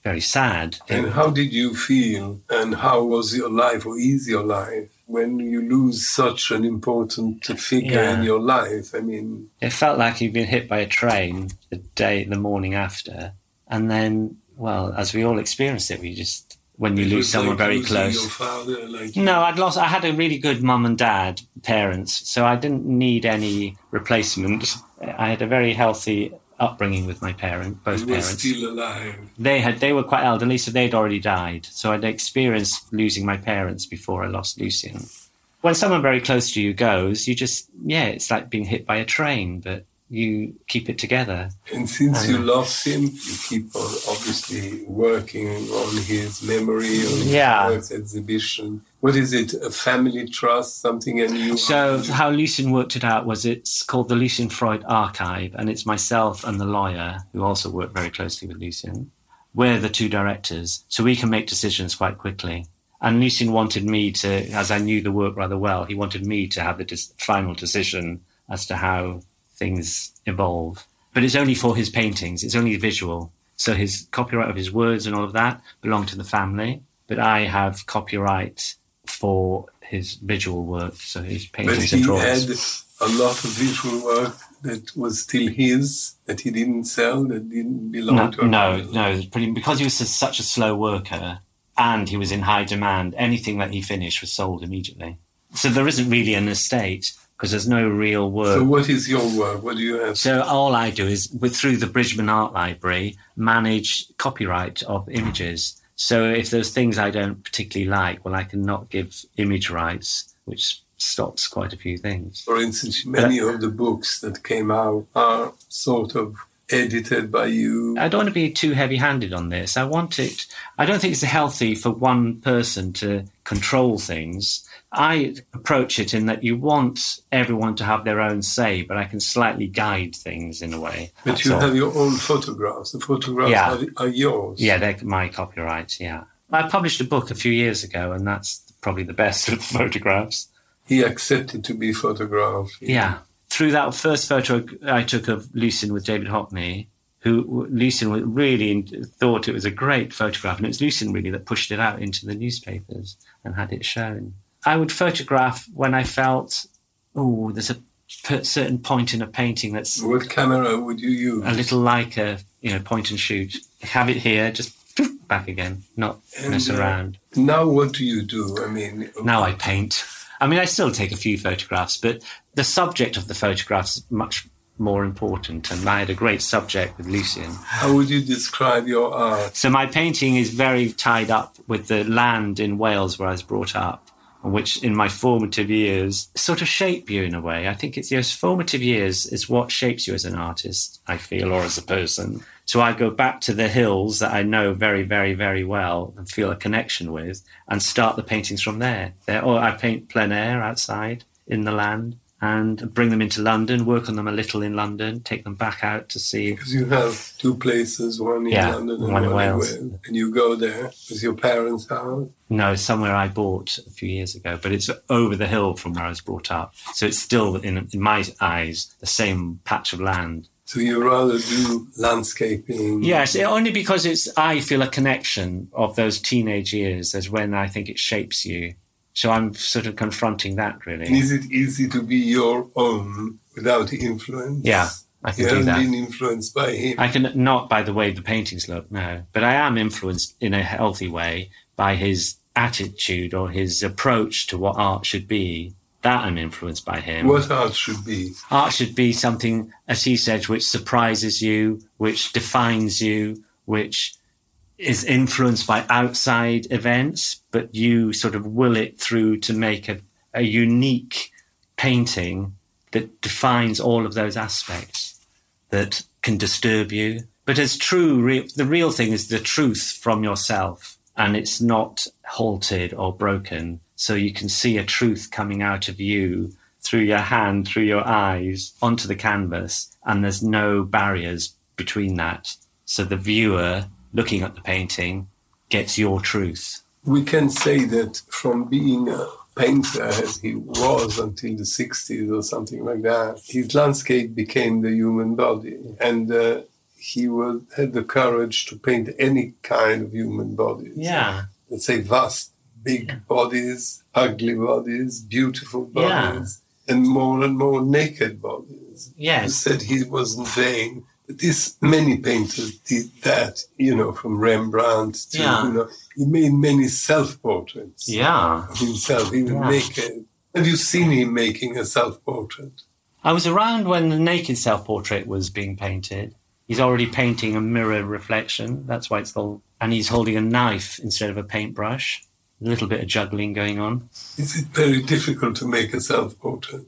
very sad. And how did you feel? And how was your life, or is your life? When you lose such an important figure yeah. in your life, I mean, it felt like you'd been hit by a train the day, the morning after, and then well, as we all experienced it, we just when you lose someone very close. Father, like no, I'd lost. I had a really good mum and dad, parents, so I didn't need any replacement. I had a very healthy upbringing with my parent, both parents. still alive. They had. They were quite elderly, so they'd already died. So I'd experienced losing my parents before I lost Lucian. when someone very close to you goes, you just, yeah, it's like being hit by a train, but you keep it together. And since you um, lost him, you keep on obviously working on his memory, on his Yeah. works exhibition. What is it? A family trust, something, and you. So how Lucian worked it out was it's called the Lucian Freud Archive, and it's myself and the lawyer who also worked very closely with Lucian. We're the two directors, so we can make decisions quite quickly. And Lucian wanted me to, as I knew the work rather well, he wanted me to have the dis- final decision as to how things evolve. But it's only for his paintings; it's only visual. So his copyright of his words and all of that belong to the family, but I have copyright for his visual work, so his But paintings he and drawings. had a lot of visual work that was still his, that he didn't sell, that didn't belong No, to no, no. Pretty, because he was such a slow worker and he was in high demand, anything that he finished was sold immediately. So there isn't really an estate because there's no real work. So, what is your work? What do you have? So all I do is, with through the Bridgman Art Library, manage copyright of images. So if there's things I don't particularly like, well, I can not give image rights, which stops quite a few things. For instance, many of the books that came out are sort of edited by you. I don't want to be too heavy-handed on this. I want it. I don't think it's healthy for one person to control things. I approach it in that you want everyone to have their own say, but I can slightly guide things in a way. But you all. have your own photographs. The photographs Yeah. are, are yours. Yeah, they're my copyright. Yeah, I published a book a few years ago, and that's probably the best of the photographs. He accepted to be photographed. Yeah, through that first photo I took of Lucian with David Hockney, who Lucian really thought it was a great photograph, and it was Lucian really that pushed it out into the newspapers and had it shown. I would photograph when I felt, oh, there's a certain point in a painting that's What camera would you use? a little like a you know point and shoot. Have it here, just back again, not mess And, uh, around. Now, what do you do? I mean, Now I paint. I mean, I still take a few photographs, but the subject of the photographs is much more important. And I had a great subject with Lucian. how would you describe your art? So my painting is very tied up with the land in Wales where I was brought up, which in my formative years sort of shape you in a way. I think it's those formative years is what shapes you as an artist, I feel, or as a person. So I go back to the hills that I know very, very, very well and feel a connection with and start the paintings from there. there or I paint plein air outside in the land and bring them into London, work on them a little in London, take them back out to see Because you have two places, one in Yeah, London and one in Wales. Wales. And you go there with your parents' house. No, somewhere I bought a few years ago, but it's over the hill from where I was brought up. So it's still, in, in my eyes, the same patch of land. So you rather do landscaping. Yes, only because it's I feel a connection of those teenage years as when I think it shapes you. So I'm sort of confronting that really. And is it easy to be your own without influence? Yeah, I can You do haven't that. been influenced by him. I can not by the way the paintings look, no, but I am influenced in a healthy way by his attitude or his approach to what art should be. That I'm influenced by him. what art should be. art should be something, as he said, which surprises you, which defines you, which is influenced by outside events, but you sort of will it through to make a, a unique painting that defines all of those aspects that can disturb you. But as true, re- the real thing is the truth from yourself, and it's not halted or broken. So you can see a truth coming out of you through your hand, through your eyes, onto the canvas, and there's no barriers between that. So the viewer looking at the painting gets your truth. We can say that from being a painter as he was until the 60s or something like that, his landscape became the human body. And uh, he was, had the courage to paint any kind of human bodies. Yeah. Let's say vast, big bodies, ugly bodies, beautiful Yeah. bodies, and more and more naked bodies. Yes. said he wasn't vain. This many painters did that, you know, from Rembrandt to Yeah. you know, he made many self-portraits Yeah. of himself, even Yeah. naked. Have you seen him making a self-portrait? I was around when the naked self portrait was being painted. He's already painting a mirror reflection. That's why it's called. And he's holding a knife instead of a paintbrush. a little bit of juggling going on. Is it very difficult to make a self portrait?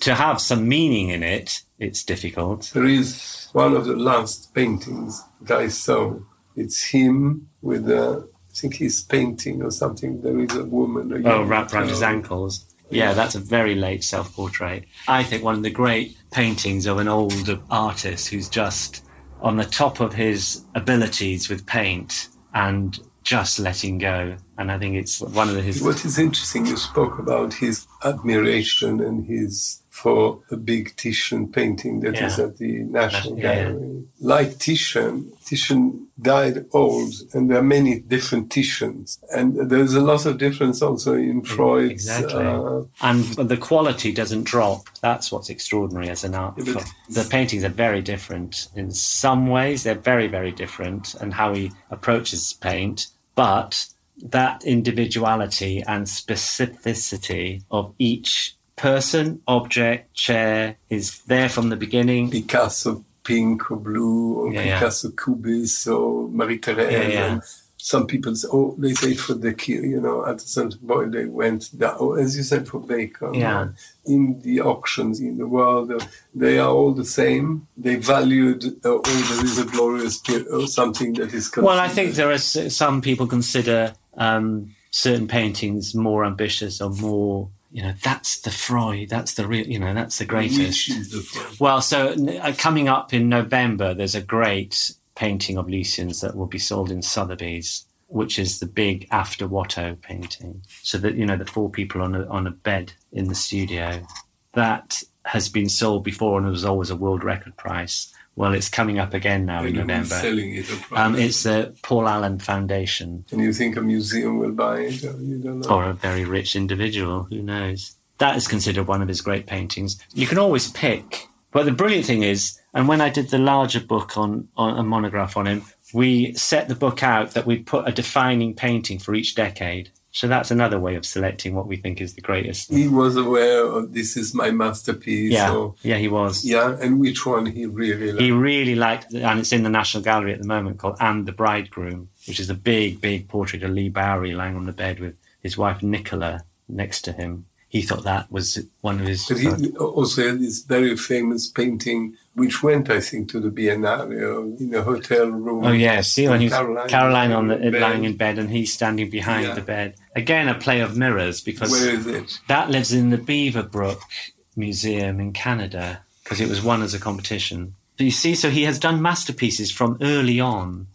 To have some meaning in it, it's difficult. There is one of the last paintings that I saw. It's him with a, I think he's painting or something. There is a woman. A Oh, wrapped around his ankles. Yeah, that's a very late self portrait. I think one of the great paintings of an old artist who's just on the top of his abilities with paint and just letting go. And I think it's one of his. What is interesting, you spoke about his admiration and his for a big Titian painting that is Yeah. at the National Yeah, yeah. Gallery. Like Titian, Titian died old, and there are many different Titians, and there's a lot of difference also in Freud's. Exactly. Uh, and the quality doesn't drop. That's what's extraordinary as an art. But- the paintings are very different. In some ways, they're very, very different, and how he approaches paint. But that individuality and specificity of each person, object, chair is there from the beginning. Picasso pink or blue, or Yeah, yeah. Picasso cubist, or Marie Therese. Yeah, yeah. Some people say, oh, they say for the key, you know, at certain point they went down. Or as you said for Bacon, Yeah. in the auctions in the world, uh, they are all the same. They valued, uh, oh, there is a glorious or something that is Well, I think there are some people consider um, certain paintings more ambitious or more. You know, that's the Freud. That's the real. You know, that's the greatest. The? Well, so uh, coming up in November, there's a great painting of Lucian's that will be sold in Sotheby's, which is the big after Watteau painting. So that you know the four people on a on a bed in the studio. That has been sold before and it was always a world record price. Well, it's coming up again now in And who's November. selling it. Um, it's the Paul Allen Foundation and you think a museum will buy it, or you don't know. or a very rich individual. Who knows? That is considered one of his great paintings. You can always pick. But the brilliant thing is, and when I did the larger book on, on a monograph on him, we set the book out that we put a defining painting for each decade. So that's another way of selecting what we think is the greatest. He was aware of this is my masterpiece. Yeah, Or, yeah, he was. yeah, and which one he really liked. He really liked, and it's in the National Gallery at the moment called "And the Bridegroom," which is a big, big portrait of Leigh Bowery lying on the bed with his wife Nicola next to him. He thought that was one of his. But he also had this very famous painting, which went, I think, to the Biennale in a hotel room. Oh yeah, see when he's Caroline Caroline, on the bed. lying in bed and he's standing behind Yeah. the bed. Again, a play of mirrors because Where is it? that lives in the Beaverbrook Museum in Canada because it was won as a competition. But you see, so he has done masterpieces from early on.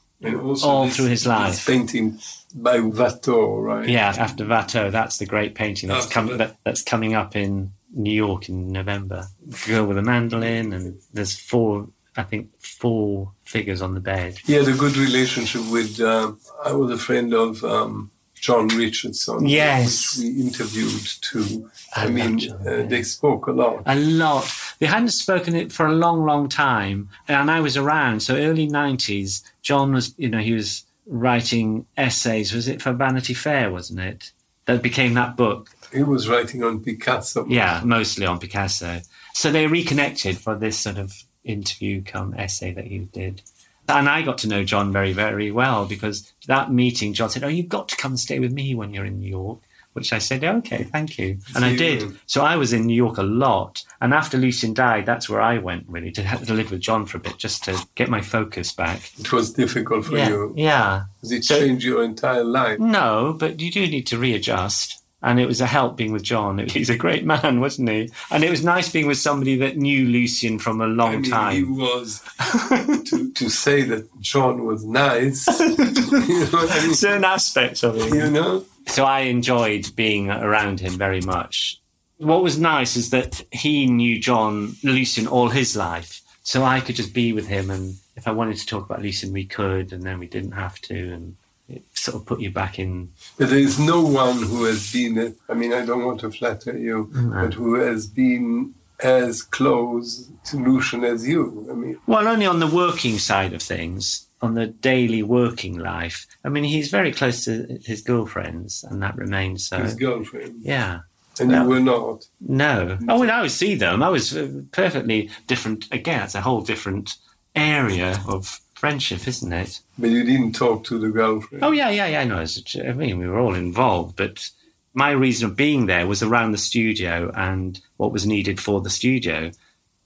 All this- through his life. painting by Watteau, right? Yeah, after Watteau, that's the great painting that's After coming that. that, that's coming up in New York in November. Girl with a mandolin, and there's four, I think, four figures on the bed. He had a good relationship with. Uh, I was a friend of um, John Richardson. Yes. we interviewed too. I I, mean, John, uh, yeah. they spoke a lot. A lot. They hadn't spoken it for a long, long time, and I was around. So early '90s, John was, you know, he was writing essays. Was it for Vanity Fair? Wasn't it? That became that book. He was writing on Picasso. Yeah, mostly on Picasso. So they reconnected for this sort of interview come essay that he did. And I got to know John very, very well because that meeting, John said, Oh, you've got to come and stay with me when you're in New York. Which I said, okay, thank you. And I you did. So I was in New York a lot. And after Lucian died, that's where I went really to, have to live with John for a bit just to get my focus back. It was difficult for yeah. you. Yeah. Because it So- changed your entire life. No, but you do need to readjust. And it was a help being with John. He's a great man, wasn't he? And it was nice being with somebody that knew Lucian from a long I mean, he time. was to, to say that John was nice. you know I mean? Certain aspects of it. You know? So I enjoyed being around him very much. What was nice is that he knew John, Lucian, all his life. So I could just be with him. And if I wanted to talk about Lucian, we could. And then we didn't have to. And it sort of put you back in. There is no one who has been, I mean, I don't want to flatter you, Mm-hmm. but who has been as close to Lucian as you. I mean, Well, only on the working side of things, on the daily working life. I mean, he's very close to his girlfriends, and that remains so. his girlfriend. Yeah. And Yeah. you were not. No. Oh, when I would see them, I was uh, perfectly different. Again, it's a whole different area of friendship, isn't it? But you didn't talk to the girlfriend. Oh yeah, yeah, yeah. No, I mean we were all involved, but my reason of being there was around the studio and what was needed for the studio,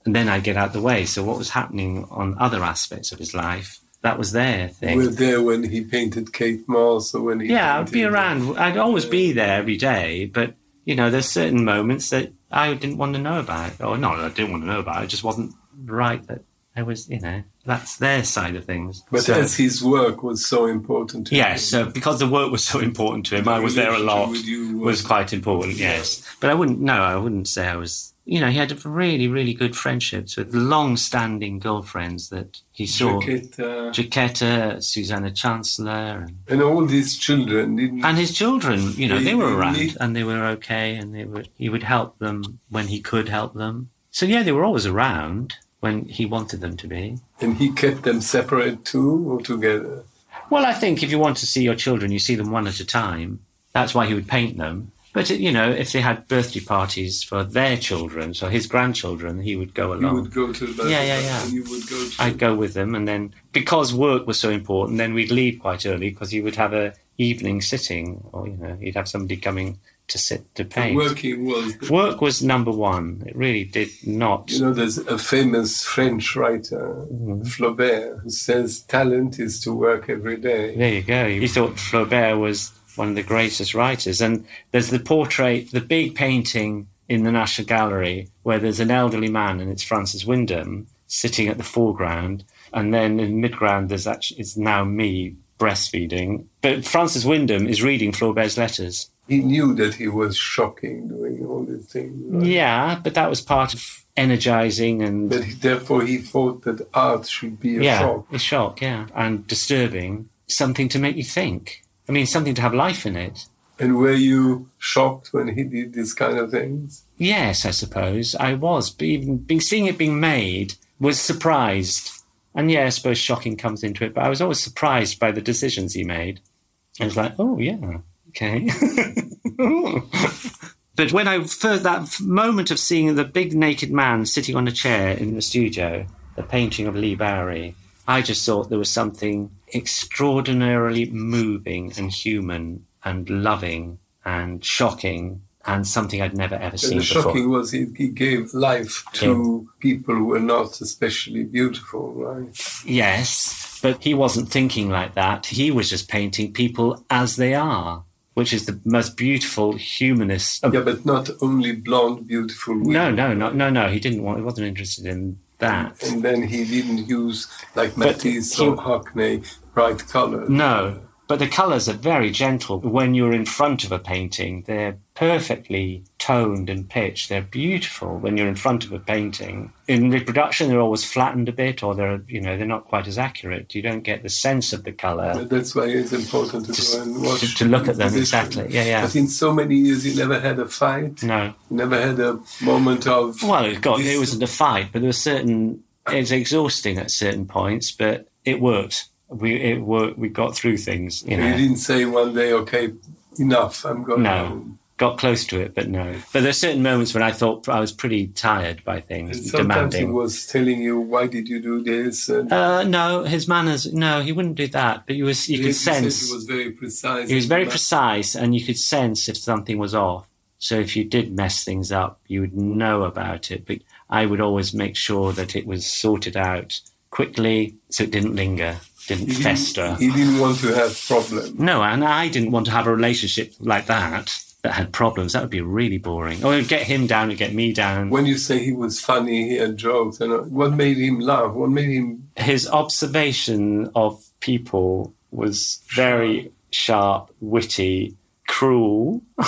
and then I'd get out the way. So what was happening on other aspects of his life, that was their thing. You were there when he painted Kate Moss, or when he yeah, I'd be painted- uh, around. I'd always be there every day, but you know, there's certain moments that I didn't want to know about, or not, I didn't want to know about. It just wasn't right that I was, you know, that's their side of things. But So- as his work was so important to him. Yes, so because the work was so important to him, I was there a lot. With you Was quite important, yes. But I wouldn't. No, I wouldn't say I was. You know, he had really, really good friendships with long-standing girlfriends that he saw. Jacquetta, Susanna Chancellor, and, and all these children didn't. and his children. You know, they were around and they were okay, and they were. He would help them when he could help them. So yeah, they were always around when he wanted them to be. and he kept them separate too, or together. Well, I think if you want to see your children, you see them one at a time. That's why he would paint them. But you know, if they had birthday parties for their children, so his grandchildren, he would go along. You would go to the Yeah, yeah, yeah. and you would go to. I'd go with them, and then because work was so important, then we'd leave quite early because he would have a evening sitting, or you know, he'd have somebody coming to sit to paint. Working was. The, Work was number one. It really did not. you know, there's a famous French writer, Mm-hmm. Flaubert, who says talent is to work every day. There you go. He thought Flaubert was one of the greatest writers. And there's the portrait, the big painting in the National Gallery where there's an elderly man and it's Francis Wyndham sitting at the foreground. And then in the midground, there's actually, it's now me breastfeeding. But Francis Wyndham is reading Flaubert's letters. He knew that he was shocking doing all these things. right? Yeah, but that was part of energizing and But he, therefore, he thought that art should be a yeah, shock. a shock, yeah, and disturbing, something to make you think. I mean, something to have life in it. And were you shocked when he did these kind of things? Yes, I suppose I was. But even being, seeing it being made was surprised, and yeah, I suppose shocking comes into it. But I was always surprised by the decisions he made. I was like, oh yeah, okay. but when I first that moment of seeing the big naked man sitting on a chair in the studio, the painting of Leigh Bowery, I just thought there was something extraordinarily moving and human and loving and shocking and something I'd never ever And seen the before. shocking was he, he gave life to people who were not especially beautiful, right? Yes, but he wasn't thinking like that. He was just painting people as they are, which is the most beautiful humanist. Oh. Yeah, but not only blonde, beautiful women. no, no, no, no, no. He didn't want. He wasn't interested in that. And then he didn't use, like Matisse he- or Hockney bright colors. No, but the colours are very gentle. When you're in front of a painting, they're perfectly toned and pitched. They're beautiful when you're in front of a painting. In reproduction, they're always flattened a bit, or they're you know they're not quite as accurate. You don't get the sense of the colour. That's why it's important to go and watch. to- to look at them, exactly. Yeah, yeah. But in so many years, you never had a fight. No, You never had a moment of. Well, it got This- it wasn't a fight, but there was certain. It's exhausting at certain points, but it worked. We it worked. We got through things. You You didn't say one day, okay, enough, I'm going No. home. got close to it, but no. But there's certain moments when I thought I was pretty tired by And things, sometimes he was telling you, why did you do this? And Uh, no, his manners. No, he wouldn't do that. But you was you could sense He was very precise. he was very precise, and you could sense if something was off. So if you did mess things up, you would know about it. But I would always make sure that it was sorted out quickly, so it didn't linger, didn't He didn't- fester. He didn't want to have problems. No, and I didn't want to have a relationship like that that had problems. That would be really boring. Or it would get him down, and get me down. When you say he was funny, he had jokes, and uh, what made him laugh? What made him? His observation of people was very sharp, witty, cruel.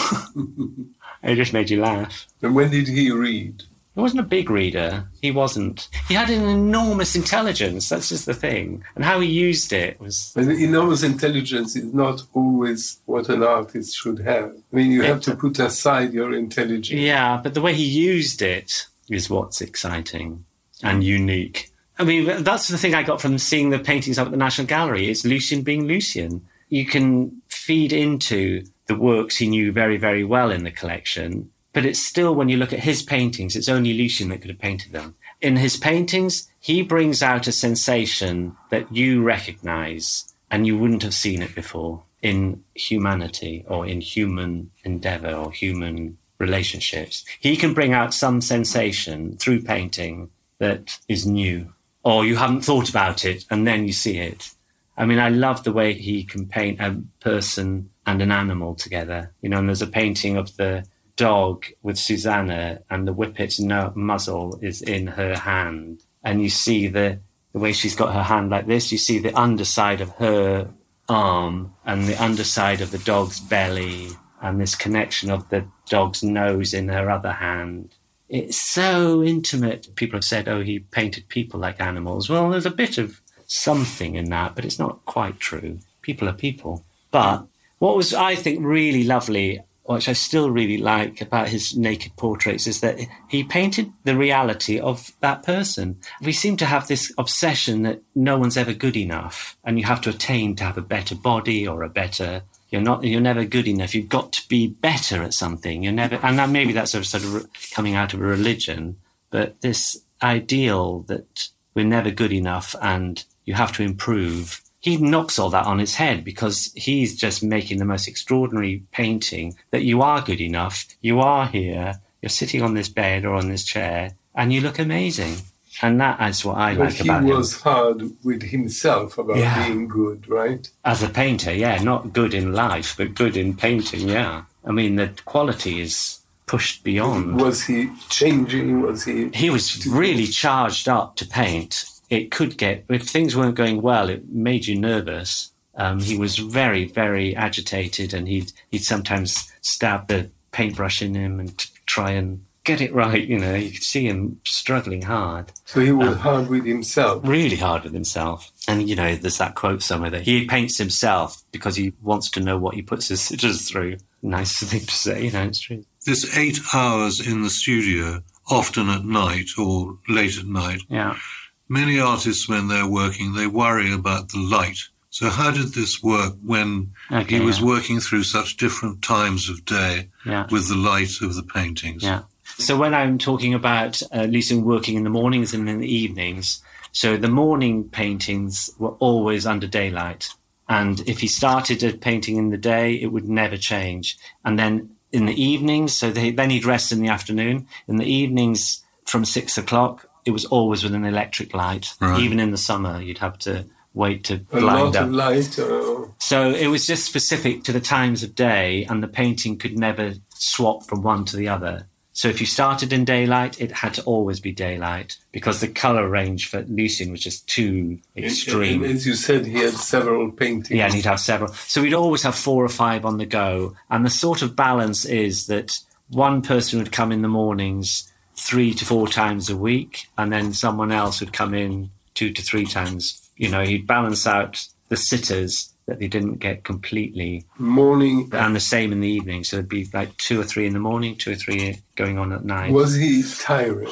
it just made you laugh. And when did he read? He wasn't a big reader. He wasn't. He had an enormous intelligence. That's just the thing. And how he used it was. And enormous intelligence is not always what an artist should have. I mean, you have to put aside your intelligence. Yeah, but the way he used it is what's exciting and unique. I mean, that's the thing I got from seeing the paintings up at the National Gallery. It's Lucian being Lucian. You can feed into the works he knew very, very well in the collection, but it's still, when you look at his paintings, it's only Lucian that could have painted them. In his paintings, he brings out a sensation that you recognize and you wouldn't have seen it before in humanity or in human endeavor or human relationships. He can bring out some sensation through painting that is new, or you haven't thought about it and then you see it. I mean, I love the way he can paint a person and an animal together. You know, and there's a painting of the dog with Susanna, and the whippet's no- muzzle is in her hand, and you see the the way she's got her hand like this. You see the underside of her arm and the underside of the dog's belly, and this connection of the dog's nose in her other hand. It's so intimate. People have said, "Oh, he painted people like animals." Well, there's a bit of something in that, but it's not quite true. People are people. But what was, I think, really lovely, which I still really like about his naked portraits, is that he painted the reality of that person. We seem to have this obsession that no one's ever good enough, and you have to attain to have a better body or a better. You're not. You're never good enough. You've got to be better at something. You're never. And that maybe that's sort sort of coming out of a religion, but this ideal that we're never good enough and you have to improve. He knocks all that on his head because he's just making the most extraordinary painting that you are good enough. You are here. You're sitting on this bed or on this chair, and you look amazing. And that is what I But like about him. He was hard with himself about Yeah. being good, right? As a painter, yeah, not good in life, but good in painting, yeah. I mean, the quality is pushed beyond. Was he changing? Was he? he was really charged up to paint. It could get, if things weren't going well, it made you nervous. Um, he was very, very agitated, and he'd he'd sometimes stab the paintbrush in him and t- try and get it right. You know, you could see him struggling hard, So he was hard with himself. really hard with himself. And you know, there's that quote somewhere that he paints himself because he wants to know what he puts his scissors through. Nice thing to say, you know, it's true. This eight hours in the studio, often at night or late at night, Yeah. Many artists, when they're working, they worry about the light. So, how did this work when Okay, he was yeah. working through such different times of day Yeah. with the light of the paintings? Yeah. So when I'm talking about uh, Lucian working in the mornings and in the evenings, so the morning paintings were always under daylight. And if he started a painting in the day, it would never change. And then in the evenings, so they, then he'd rest in the afternoon. In the evenings from six o'clock, it was always with an electric light. Right. Even in the summer, you'd have to wait to A blind lot up. of light. Uh, So it was just specific to the times of day, and the painting could never swap from one to the other. So if you started in daylight, it had to always be daylight because the color range for Lucian was just too extreme. And, as you said, he had several paintings. Yeah, and he'd have several. So we'd always have four or five on the go. And the sort of balance is that one person would come in the mornings three to four times a week, and then someone else would come in two to three times. You know, he'd balance out the sitters that they didn't get completely, Morning. and the same in the evening. So it'd be like two or three in the morning, two or three going on at night. Was he tired?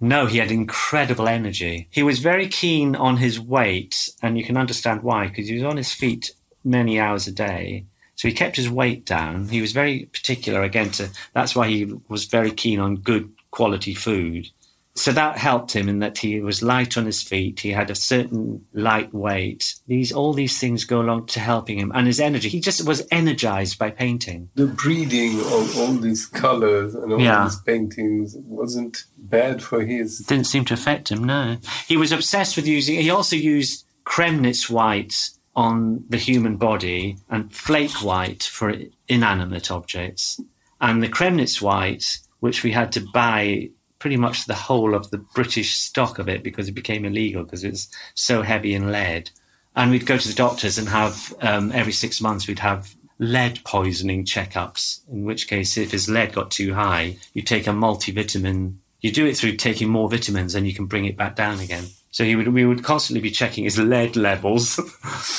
No, he had incredible energy. He was very keen on his weight, and you can understand why, because he was on his feet many hours a day. So he kept his weight down. He was very particular again to that's why he was very keen on good quality food. So that helped him in that he was light on his feet. He had a certain light weight. These all these things go along to helping him and his energy. He just was energized by painting. The breeding of all these colors and all Yeah. these paintings wasn't bad for his. didn't seem to affect him. No, he was obsessed with using. He also used Kremnitz white on the human body and flake white for inanimate objects. And the Kremnitz white, which we had to buy pretty much the whole of the British stock of it because it became illegal because it was so heavy in lead. And we'd go to the doctors and have um, every six months we'd have lead poisoning checkups. In which case, if his lead got too high, you take a multivitamin. You do it through taking more vitamins, and you can bring it back down again. So he would, we would constantly be checking his lead levels.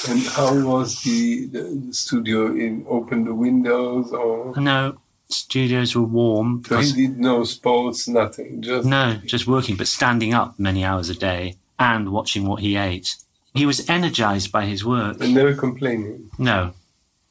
And how was the, the, the studio in? Open the windows or? no, studios were warm. So he did no sports, nothing. Just No, just working, but standing up many hours a day and watching what he ate. He was energized by his work. and never complaining. No,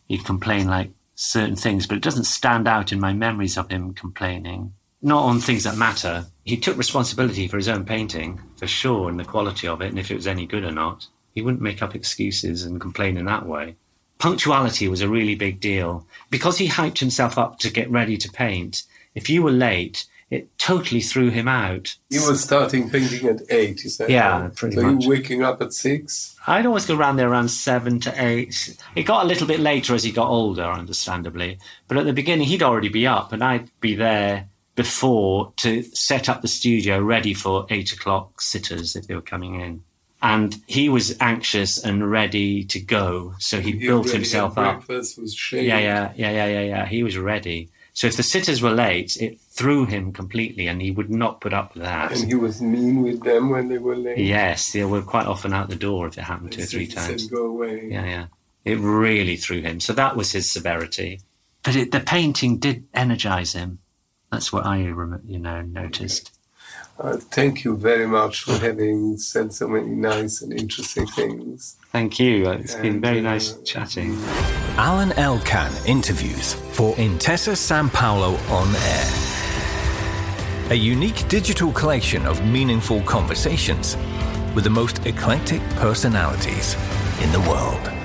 he'd complain like certain things, but it doesn't stand out in my memories of him complaining. not on things that matter. He took responsibility for his own painting, for sure, and the quality of it, and if it was any good or not. He wouldn't make up excuses and complain in that way. Punctuality was a really big deal. Because he hyped himself up to get ready to paint, if you were late, it totally threw him out. You were starting painting at eight, you said? Yeah, pretty so much. you waking up at six? I'd always go around there around seven to eight. It got a little bit later as he got older, understandably. But at the beginning, he'd already be up, and I'd be there before to set up the studio ready for eight o'clock sitters if they were coming in. And he was anxious and ready to go, so he You built himself up. Breakfast was shaved. Yeah, yeah, yeah, yeah, yeah, yeah. He was ready. So if the sitters were late, it threw him completely, and he would not put up with that. And he was mean with them when they were late. Yes, they were quite often out the door if it happened two or three times. Said, Go away. Yeah, yeah. It really threw him. So that was his severity. But it, the painting did energize him. That's what I, you know, noticed. Uh, thank you very much for having said so many nice and interesting things. Thank you. It's been And, very uh, nice chatting. Alain Elkann interviews for Intesa Sanpaolo on air. A unique digital collection of meaningful conversations with the most eclectic personalities in the world.